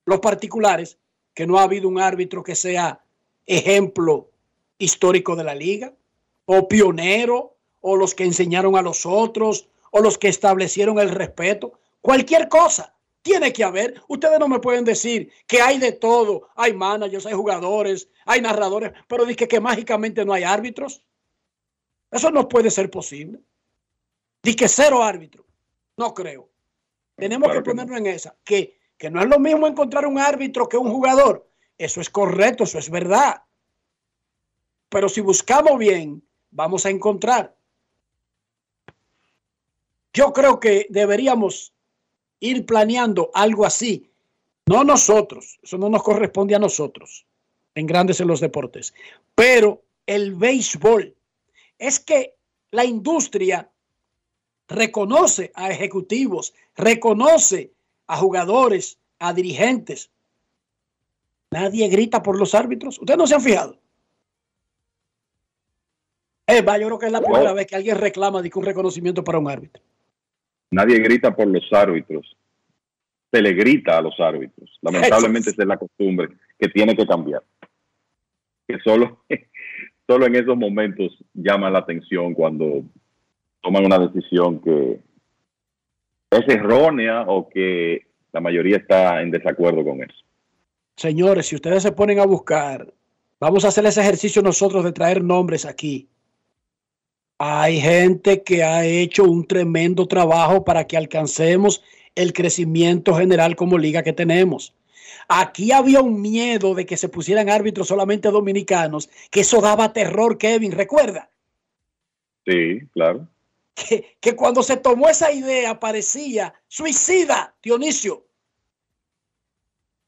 los particulares, que no ha habido un árbitro que sea ejemplo histórico de la liga, o pionero, o los que enseñaron a los otros, o los que establecieron el respeto. Cualquier cosa tiene que haber. Ustedes no me pueden decir que hay de todo. Hay managers, hay jugadores, hay narradores, pero dice que, mágicamente no hay árbitros. Eso no puede ser posible. Dice que cero árbitro. No creo. Tenemos que ponernos en esa. Que que no es lo mismo encontrar un árbitro que un jugador. Eso es correcto, eso es verdad. Pero si buscamos bien, vamos a encontrar. Yo creo que deberíamos ir planeando algo así. No nosotros, eso no nos corresponde a nosotros, en grandes en los deportes. Pero el béisbol es que la industria reconoce a ejecutivos, reconoce a jugadores, a dirigentes. Nadie grita por los árbitros. ¿Ustedes no se han fijado? Es yo creo que es la primera vez que alguien reclama de un reconocimiento para un árbitro. Nadie grita por los árbitros. Se le grita a los árbitros. Lamentablemente esa es la costumbre que tiene que cambiar. Que solo, solo en esos momentos llama la atención cuando toman una decisión que es errónea o que la mayoría está en desacuerdo con eso. Señores, si ustedes se ponen a buscar, vamos a hacer ese ejercicio nosotros de traer nombres aquí. Hay gente que ha hecho un tremendo trabajo para que alcancemos el crecimiento general como liga que tenemos. Aquí había un miedo de que se pusieran árbitros solamente dominicanos, que eso daba terror, Kevin, ¿recuerda? Sí, claro que, cuando se tomó esa idea parecía suicida, Dionisio.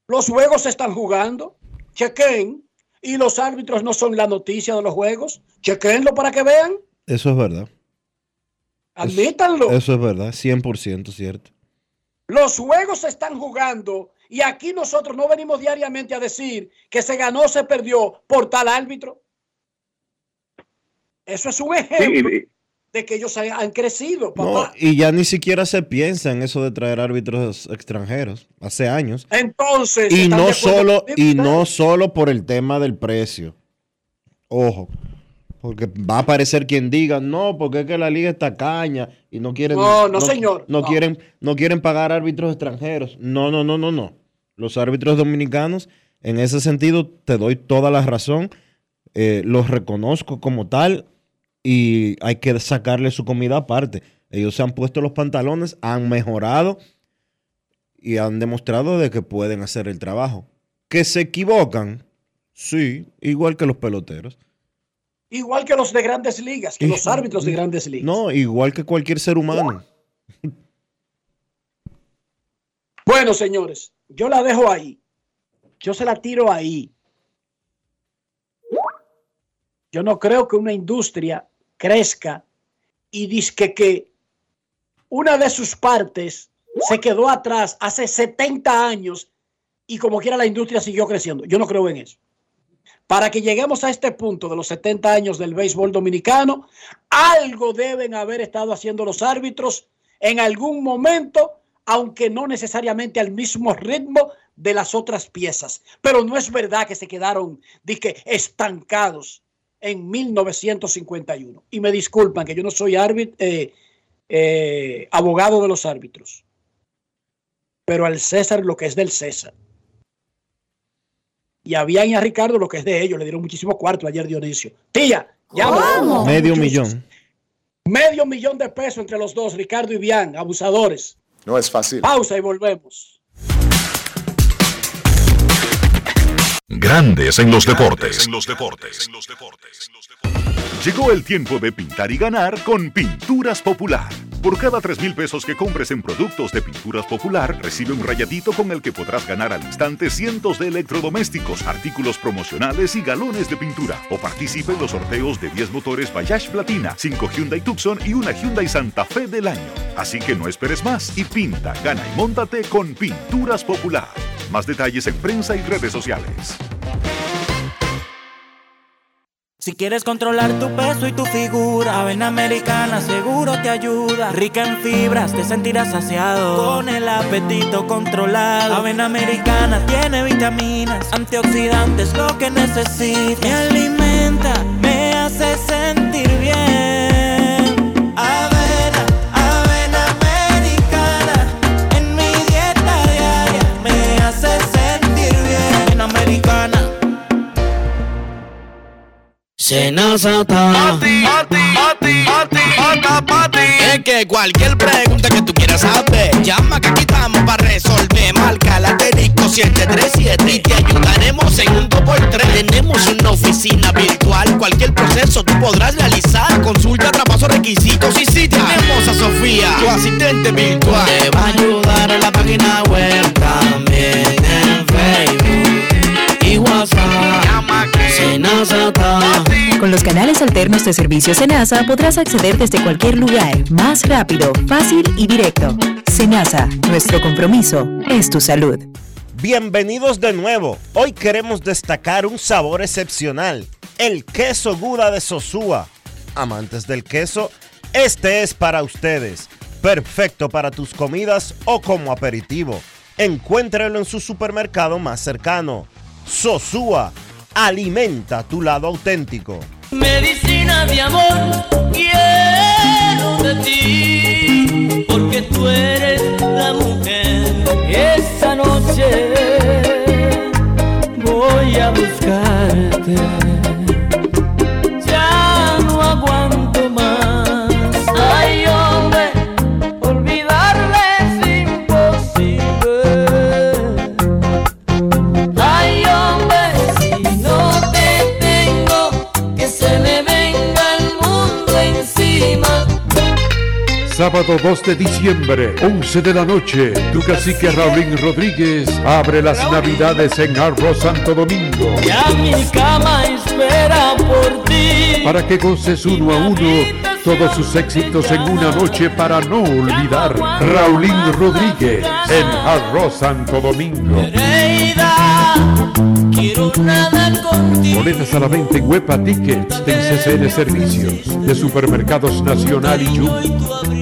Los juegos se están jugando, chequen, y los árbitros no son la noticia de los juegos, chequenlo para que vean. Eso es verdad. Admítanlo. Eso, eso es verdad, 100% cierto. Los juegos se están jugando y aquí nosotros no venimos diariamente a decir que se ganó, se perdió por tal árbitro. Eso es un ejemplo de que ellos han crecido, papá. y ya ni siquiera se piensa en eso de traer árbitros extranjeros, hace años. Entonces, y no solo y no solo por el tema del precio. Ojo, porque va a aparecer quien diga, "No, porque es que la liga está caña y no quieren No, no, señor. No, quieren no quieren pagar árbitros extranjeros. No, no, no, no, no. Los árbitros dominicanos en ese sentido te doy toda la razón. Eh, los reconozco como tal y hay que sacarle su comida aparte. Ellos se han puesto los pantalones, han mejorado y han demostrado de que pueden hacer el trabajo. Que se equivocan, sí, igual que los peloteros. Igual que los de grandes ligas, que los árbitros de grandes ligas. No, igual que cualquier ser humano. Bueno, señores, yo la dejo ahí. Yo se la tiro ahí. Yo no creo que una industria crezca y disque que una de sus partes se quedó atrás hace 70 años y como quiera la industria siguió creciendo. Yo no creo en eso. Para que lleguemos a este punto de los 70 años del béisbol dominicano, algo deben haber estado haciendo los árbitros en algún momento, aunque no necesariamente al mismo ritmo de las otras piezas. Pero no es verdad que se quedaron disque, estancados en 1951. Y me disculpan que yo no soy árbitro, eh, eh, abogado de los árbitros. Pero al César lo que es del César. Y a Bian y a Ricardo lo que es de ellos. Le dieron muchísimo cuarto ayer Dionisio. Tía, ya Medio millón. Medio millón de pesos entre los dos, Ricardo y Bian, abusadores. No es fácil. Pausa y volvemos. Grandes en los deportes. En los deportes. Llegó el tiempo de pintar y ganar con Pinturas Popular. Por cada 3 mil pesos que compres en productos de Pinturas Popular, recibe un rayadito con el que podrás ganar al instante cientos de electrodomésticos, artículos promocionales y galones de pintura. O participe en los sorteos de 10 motores Bayash Platina, 5 Hyundai Tucson y una Hyundai Santa Fe del año. Así que no esperes más y pinta, gana y móntate con Pinturas Popular. Más detalles en prensa y redes sociales. Si quieres controlar tu peso y tu figura, Avena Americana seguro te ayuda. Rica en fibras, te sentirás saciado. Con el apetito controlado. Avena Americana tiene vitaminas, antioxidantes, lo que necesitas. Me alimenta, me hace sentir bien. Senazata. Es que cualquier pregunta que tú quieras saber, llama que aquí estamos para resolver. Marca la asterisco 737 y te ayudaremos en un 2x3. Tenemos una oficina virtual, cualquier proceso tú podrás realizar. Consulta, traspaso, requisitos y si tenemos a Sofía, tu asistente virtual. Te va a ayudar en la página web también en Facebook y WhatsApp. Senazata. Con los canales alternos de servicio Senasa podrás acceder desde cualquier lugar, más rápido, fácil y directo. Senasa, nuestro compromiso es tu salud. Bienvenidos de nuevo. Hoy queremos destacar un sabor excepcional, el queso Guda de Sosúa. Amantes del queso, este es para ustedes. Perfecto para tus comidas o como aperitivo. Encuéntralo en su supermercado más cercano. Sosúa, alimenta tu lado auténtico. Medicina de amor, quiero de ti, porque tú eres la mujer. Esta noche voy a buscarte. Sábado 2 de diciembre, 11 de la noche, tu cacique Raulín Rodríguez abre las navidades en Arroz Santo Domingo. Ya mi cama espera por ti. Para que goces uno a uno todos sus éxitos en una noche para no olvidar. Raulín Rodríguez en Arroz Santo Domingo. Boletas a la venta en Huepa Tickets de CCN Servicios de Supermercados Nacional y Jumbo.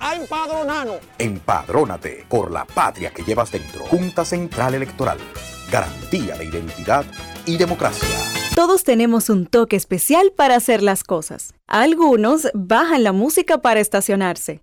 a empadronarnos. Empadrónate por la patria que llevas dentro. Junta Central Electoral. Garantía de identidad y democracia. Todos tenemos un toque especial para hacer las cosas. Algunos bajan la música para estacionarse.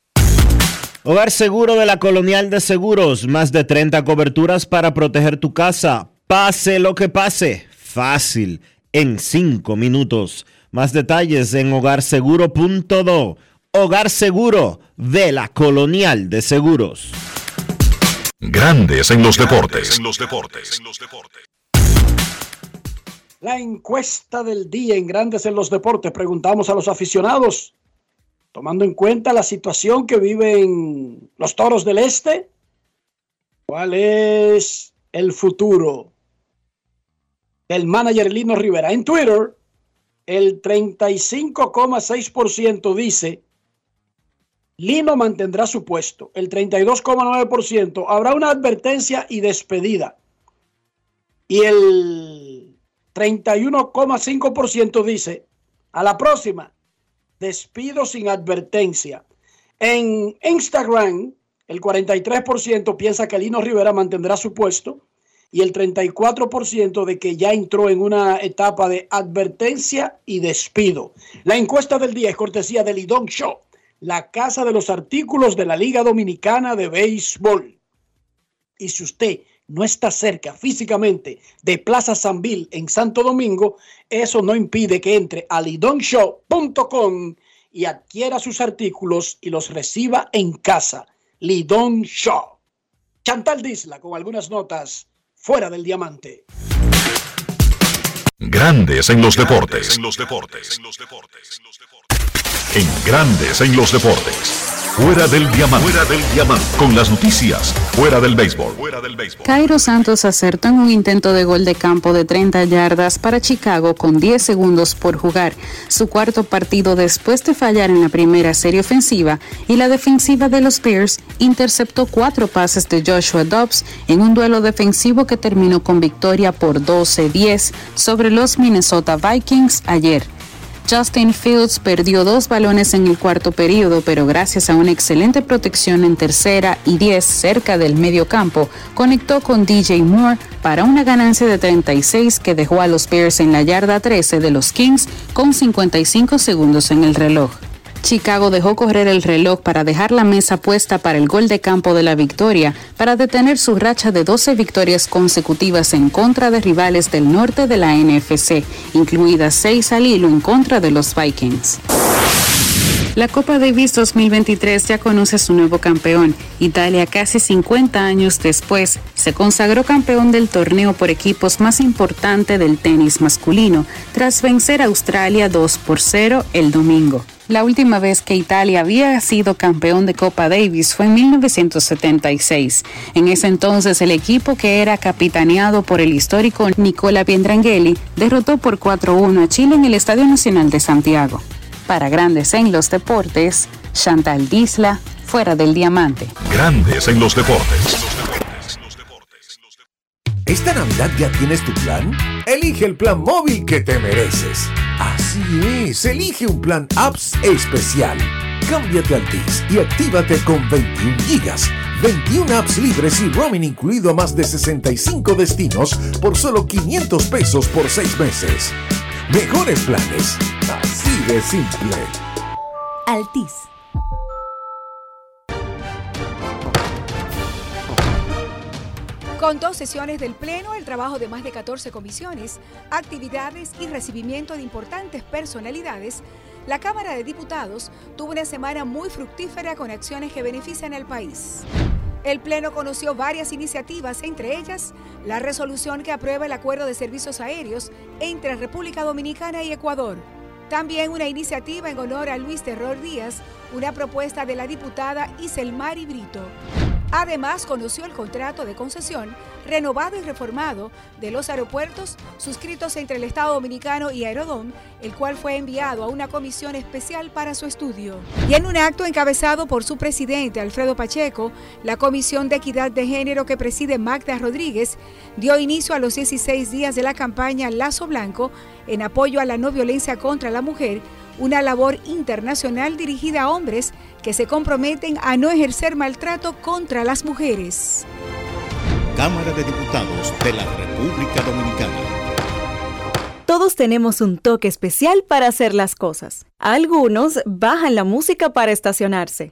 Hogar Seguro de la Colonial de Seguros, más de 30 coberturas para proteger tu casa. Pase lo que pase, fácil, en 5 minutos. Más detalles en hogarseguro.do. Hogar Seguro de la Colonial de Seguros. Grandes en los deportes. La encuesta del día en Grandes en los Deportes. Preguntamos a los aficionados, tomando en cuenta la situación que viven los Toros del Este, ¿cuál es el futuro del manager Lino Rivera? En Twitter, el 35,6% dice Lino mantendrá su puesto. El 32,9% habrá una advertencia y despedida. Y el 31,5% dice a la próxima despido sin advertencia. En Instagram, el 43% piensa que Lino Rivera mantendrá su puesto y el 34% de que ya entró en una etapa de advertencia y despido. La encuesta del día es cortesía del Lidón Show, la casa de los artículos de la Liga Dominicana de Béisbol. Y si usted no está cerca físicamente de Plaza Sanville en Santo Domingo, eso no impide que entre a lidonshow.com y adquiera sus artículos y los reciba en casa. Lidon Show. Chantal Disla con algunas notas fuera del diamante. Grandes en los deportes. En Grandes en los deportes. Fuera del diamante. Fuera del diamante. Con las noticias. Fuera del béisbol. Fuera del béisbol. Cairo Santos acertó en un intento de gol de campo de 30 yardas para Chicago con 10 segundos por jugar, su cuarto partido después de fallar en la primera serie ofensiva y la defensiva de los Bears interceptó cuatro pases de Joshua Dobbs en un duelo defensivo que terminó con victoria por 12-10 sobre los Minnesota Vikings ayer. Justin Fields perdió dos balones en el cuarto periodo, pero gracias a una excelente protección en tercera y 10 cerca del medio campo, conectó con DJ Moore para una ganancia de 36 que dejó a los Bears en la yarda 13 de los Kings con 55 segundos en el reloj. Chicago dejó correr el reloj para dejar la mesa puesta para el gol de campo de la victoria, para detener su racha de 12 victorias consecutivas en contra de rivales del norte de la NFC, incluidas 6 al hilo en contra de los Vikings. La Copa Davis 2023 ya conoce su nuevo campeón. Italia, casi 50 años después, se consagró campeón del torneo por equipos más importante del tenis masculino, tras vencer a Australia 2 por 0 el domingo. La última vez que Italia había sido campeón de Copa Davis fue en 1976. En ese entonces el equipo que era capitaneado por el histórico Nicola Pietrangeli derrotó por 4-1 a Chile en el Estadio Nacional de Santiago. Para Grandes en los Deportes, Chantal Disla, fuera del diamante. Grandes en los deportes. ¿Esta Navidad ya tienes tu plan? Elige el plan móvil que te mereces. Así es, elige un plan apps especial. Cámbiate al TIS y actívate con 21 gigas, 21 apps libres y roaming incluido a más de 65 destinos por solo 500 pesos por 6 meses. Mejores planes, así de simple. Altis. Con dos sesiones del Pleno, el trabajo de más de 14 comisiones, actividades y recibimiento de importantes personalidades, la Cámara de Diputados tuvo una semana muy fructífera con acciones que benefician al país. El Pleno conoció varias iniciativas, entre ellas la resolución que aprueba el acuerdo de servicios aéreos entre República Dominicana y Ecuador. También una iniciativa en honor a Luis Terror Díaz, una propuesta de la diputada Iselmari Brito. Además, conoció el contrato de concesión renovado y reformado de los aeropuertos suscritos entre el Estado Dominicano y Aerodom, el cual fue enviado a una comisión especial para su estudio. Y en un acto encabezado por su presidente Alfredo Pacheco, la Comisión de Equidad de Género que preside Magda Rodríguez dio inicio a los 16 días de la campaña Lazo Blanco en apoyo a la no violencia contra la mujer, una labor internacional dirigida a hombres que se comprometen a no ejercer maltrato contra las mujeres. Cámara de Diputados de la República Dominicana. Todos tenemos un toque especial para hacer las cosas. Algunos bajan la música para estacionarse.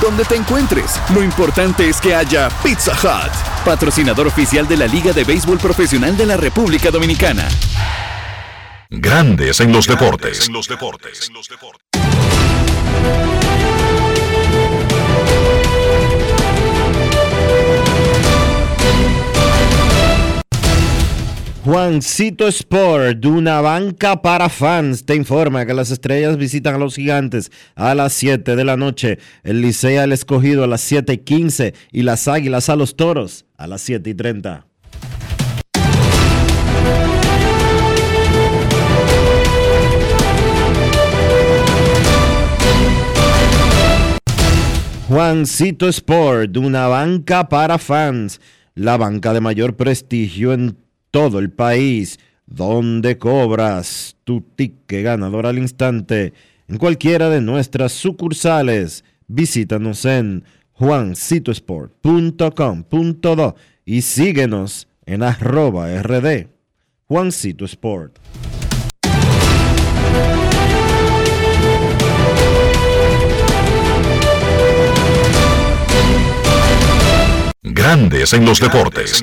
Donde te encuentres, lo importante es que haya Pizza Hut, patrocinador oficial de la Liga de Béisbol Profesional de la República Dominicana. Grandes en los deportes. En los deportes. Juancito Sport, de una banca para fans, te informa que las estrellas visitan a los gigantes a las 7 de la noche, el Licea al escogido a las 7 y 15 y las águilas a los toros a las 7 y 30. Juancito Sport, de una banca para fans, la banca de mayor prestigio en todo el país, donde cobras tu ticket ganador al instante en cualquiera de nuestras sucursales. Visítanos en juancitosport.com.do y síguenos en arroba rd. Juancito Sport. Grandes en los deportes.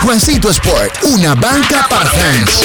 Juancito Sport, una banca para fans.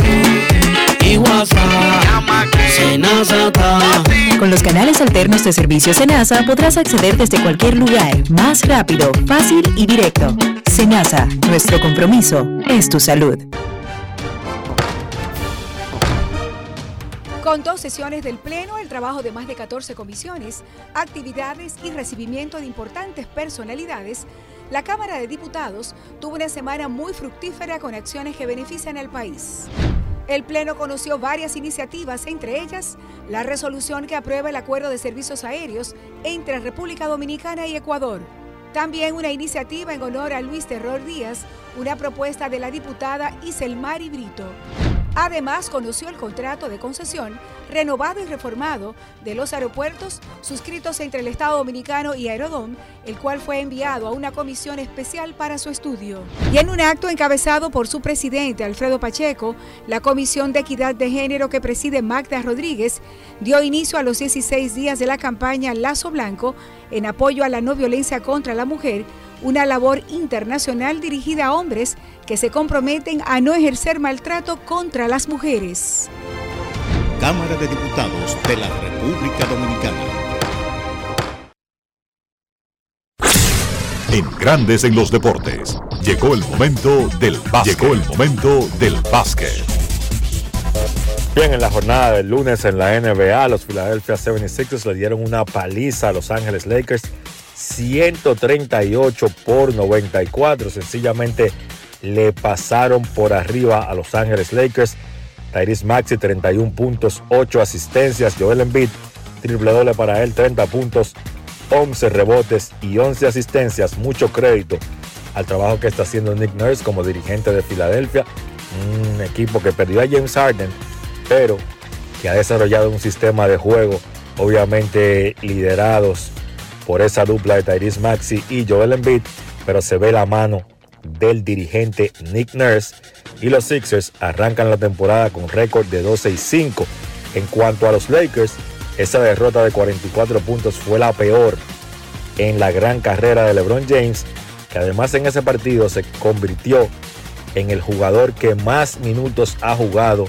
Con los canales alternos de servicio Senasa podrás acceder desde cualquier lugar, más rápido, fácil y directo. Senasa, nuestro compromiso es tu salud. Con dos sesiones del Pleno, el trabajo de más de 14 comisiones, actividades y recibimiento de importantes personalidades, la Cámara de Diputados tuvo una semana muy fructífera con acciones que benefician al país. El Pleno conoció varias iniciativas, entre ellas la resolución que aprueba el acuerdo de servicios aéreos entre República Dominicana y Ecuador. También una iniciativa en honor a Luis Terror Díaz, una propuesta de la diputada Iselmari Brito. Además, conoció el contrato de concesión renovado y reformado de los aeropuertos suscritos entre el Estado Dominicano y Aerodom, el cual fue enviado a una comisión especial para su estudio. Y en un acto encabezado por su presidente Alfredo Pacheco, la Comisión de Equidad de Género que preside Magda Rodríguez dio inicio a los 16 días de la campaña Lazo Blanco en apoyo a la no violencia contra la mujer una labor internacional dirigida a hombres que se comprometen a no ejercer maltrato contra las mujeres. Cámara de Diputados de la República Dominicana. En Grandes en los Deportes, llegó el momento del básquet. Llegó el momento del básquet. Bien, en la jornada del lunes en la NBA, los Philadelphia 76ers le dieron una paliza a Los Ángeles Lakers 138 por 94. Sencillamente le pasaron por arriba a Los Ángeles Lakers. Tyrese Maxi 31 puntos, 8 asistencias. Joel Embiid triple doble para él, 30 puntos, 11 rebotes y 11 asistencias. Mucho crédito al trabajo que está haciendo Nick Nurse como dirigente de Filadelfia. Un equipo que perdió a James Harden, pero que ha desarrollado un sistema de juego, obviamente liderados por esa dupla de Tyrese Maxi y Joel Embiid, pero se ve la mano del dirigente Nick Nurse y los Sixers arrancan la temporada con récord de 12 y 5. En cuanto a los Lakers, esa derrota de 44 puntos fue la peor en la gran carrera de LeBron James, que además en ese partido se convirtió en el jugador que más minutos ha jugado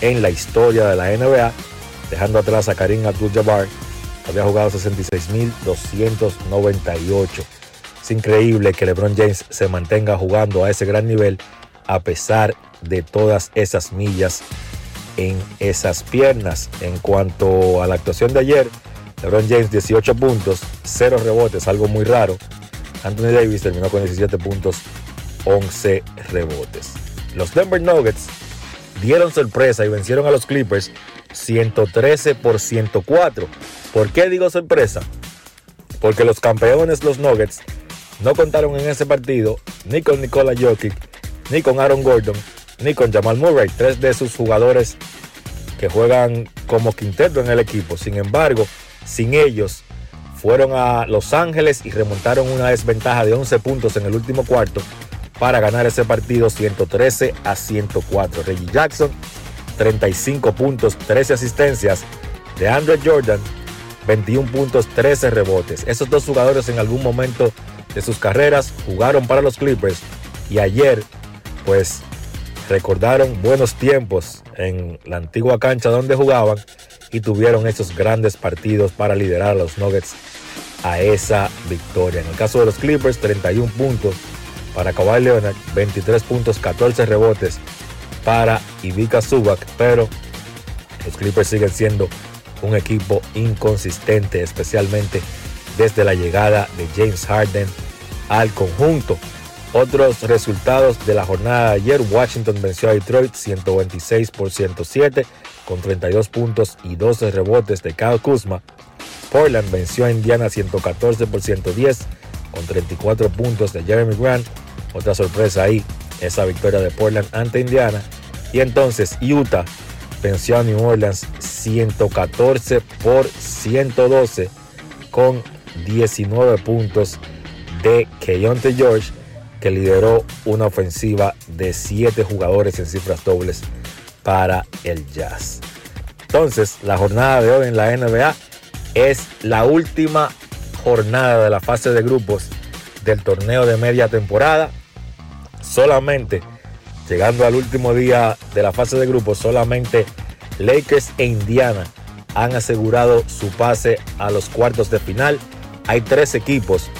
en la historia de la NBA, dejando atrás a Karim Abdul-Jabbar, había jugado 66.298. Es increíble que LeBron James se mantenga jugando a ese gran nivel a pesar de todas esas millas en esas piernas. En cuanto a la actuación de ayer, LeBron James 18 puntos, 0 rebotes, algo muy raro. Anthony Davis terminó con 17 puntos, 11 rebotes. Los Denver Nuggets dieron sorpresa y vencieron a los Clippers 113 por 104. ¿Por qué digo sorpresa? Porque los campeones, los Nuggets, no contaron en ese partido ni con Nikola Jokic, ni con Aaron Gordon, ni con Jamal Murray, tres de sus jugadores que juegan como quinteto en el equipo. Sin embargo, sin ellos, fueron a Los Ángeles y remontaron una desventaja de 11 puntos en el último cuarto para ganar ese partido 113 a 104. Reggie Jackson 35 puntos, 13 asistencias. De Andrew Jordan, 21 puntos, 13 rebotes. Esos dos jugadores en algún momento de sus carreras jugaron para los Clippers y ayer pues recordaron buenos tiempos en la antigua cancha donde jugaban y tuvieron esos grandes partidos para liderar a los Nuggets a esa victoria. En el caso de los Clippers, 31 puntos para Kawhi Leonard, 23 puntos, 14 rebotes para Ivica Zubac, pero los Clippers siguen siendo un equipo inconsistente, especialmente desde la llegada de James Harden al conjunto. Otros resultados de la jornada de ayer, Washington venció a Detroit 126 por 107 con 32 puntos y 12 rebotes de Kyle Kuzma. Portland venció a Indiana 114 por 110 con 34 puntos de Jeremy Grant. Otra sorpresa ahí, esa victoria de Portland ante Indiana. Y entonces Utah venció a New Orleans 114 por 112 con 19 puntos de Keontae George, que lideró una ofensiva de 7 jugadores en cifras dobles para el Jazz. Entonces, la jornada de hoy en la NBA es la última jornada de la fase de grupos del torneo de media temporada. Solamente llegando al último día de la fase de grupos, solamente Lakers e Indiana han asegurado su pase a los cuartos de final. Hay tres equipos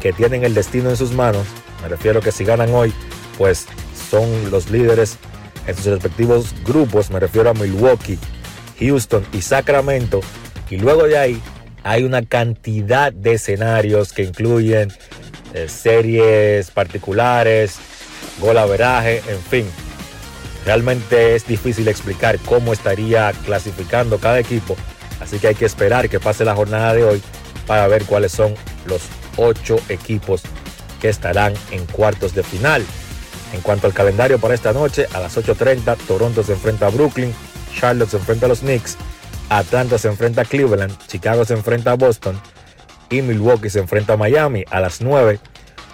que tienen el destino en sus manos. Me refiero que si ganan hoy, pues son los líderes en sus respectivos grupos. Me refiero a Milwaukee, Houston y Sacramento. Y luego de ahí hay una cantidad de escenarios que incluyen eh, series particulares, gol veraje, en fin. Realmente es difícil explicar cómo estaría clasificando cada equipo, así que hay que esperar que pase la jornada de hoy para ver cuáles son los ocho equipos que estarán en cuartos de final. En cuanto al calendario para esta noche, a las 8.30 Toronto se enfrenta a Brooklyn, Charlotte se enfrenta a los Knicks, Atlanta se enfrenta a Cleveland, Chicago se enfrenta a Boston y Milwaukee se enfrenta a Miami. A las 9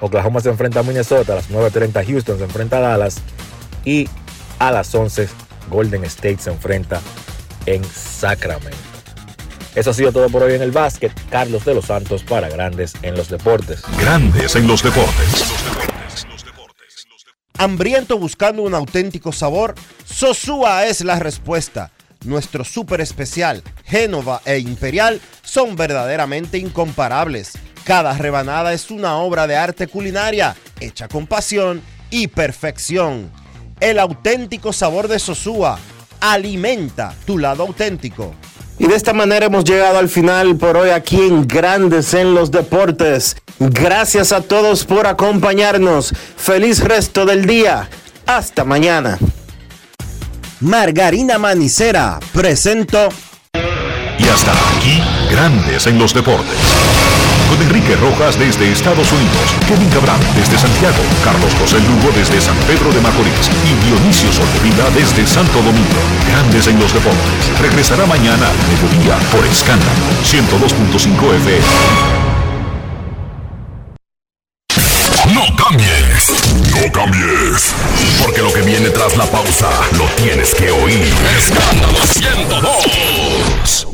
Oklahoma se enfrenta a Minnesota, a las 9.30 Houston se enfrenta a Dallas y a las 11 Golden State se enfrenta en Sacramento. Eso ha sido todo por hoy en el básquet. Carlos de los Santos para Grandes en los Deportes. Grandes en los deportes. Hambriento buscando un auténtico sabor, Sosúa es la respuesta. Nuestro súper especial, Génova e Imperial, son verdaderamente incomparables. Cada rebanada es una obra de arte culinaria, hecha con pasión y perfección. El auténtico sabor de Sosúa alimenta tu lado auténtico. Y de esta manera hemos llegado al final por hoy aquí en Grandes en los Deportes. Gracias a todos por acompañarnos. Feliz resto del día. Hasta mañana. Margarina Manicera presento. Y hasta aquí, Grandes en los Deportes. Con Enrique Rojas desde Estados Unidos, Kevin Cabral desde Santiago, Carlos José Lugo desde San Pedro de Macorís y Dionisio Solterida desde Santo Domingo. Grandes en los Deportes. Regresará mañana a mediodía por Escándalo 102.5 FM. No cambies, no cambies, porque lo que viene tras la pausa lo tienes que oír. Escándalo 102.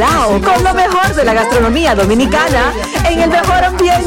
Con lo mejor de la gastronomía dominicana en el mejor ambiente.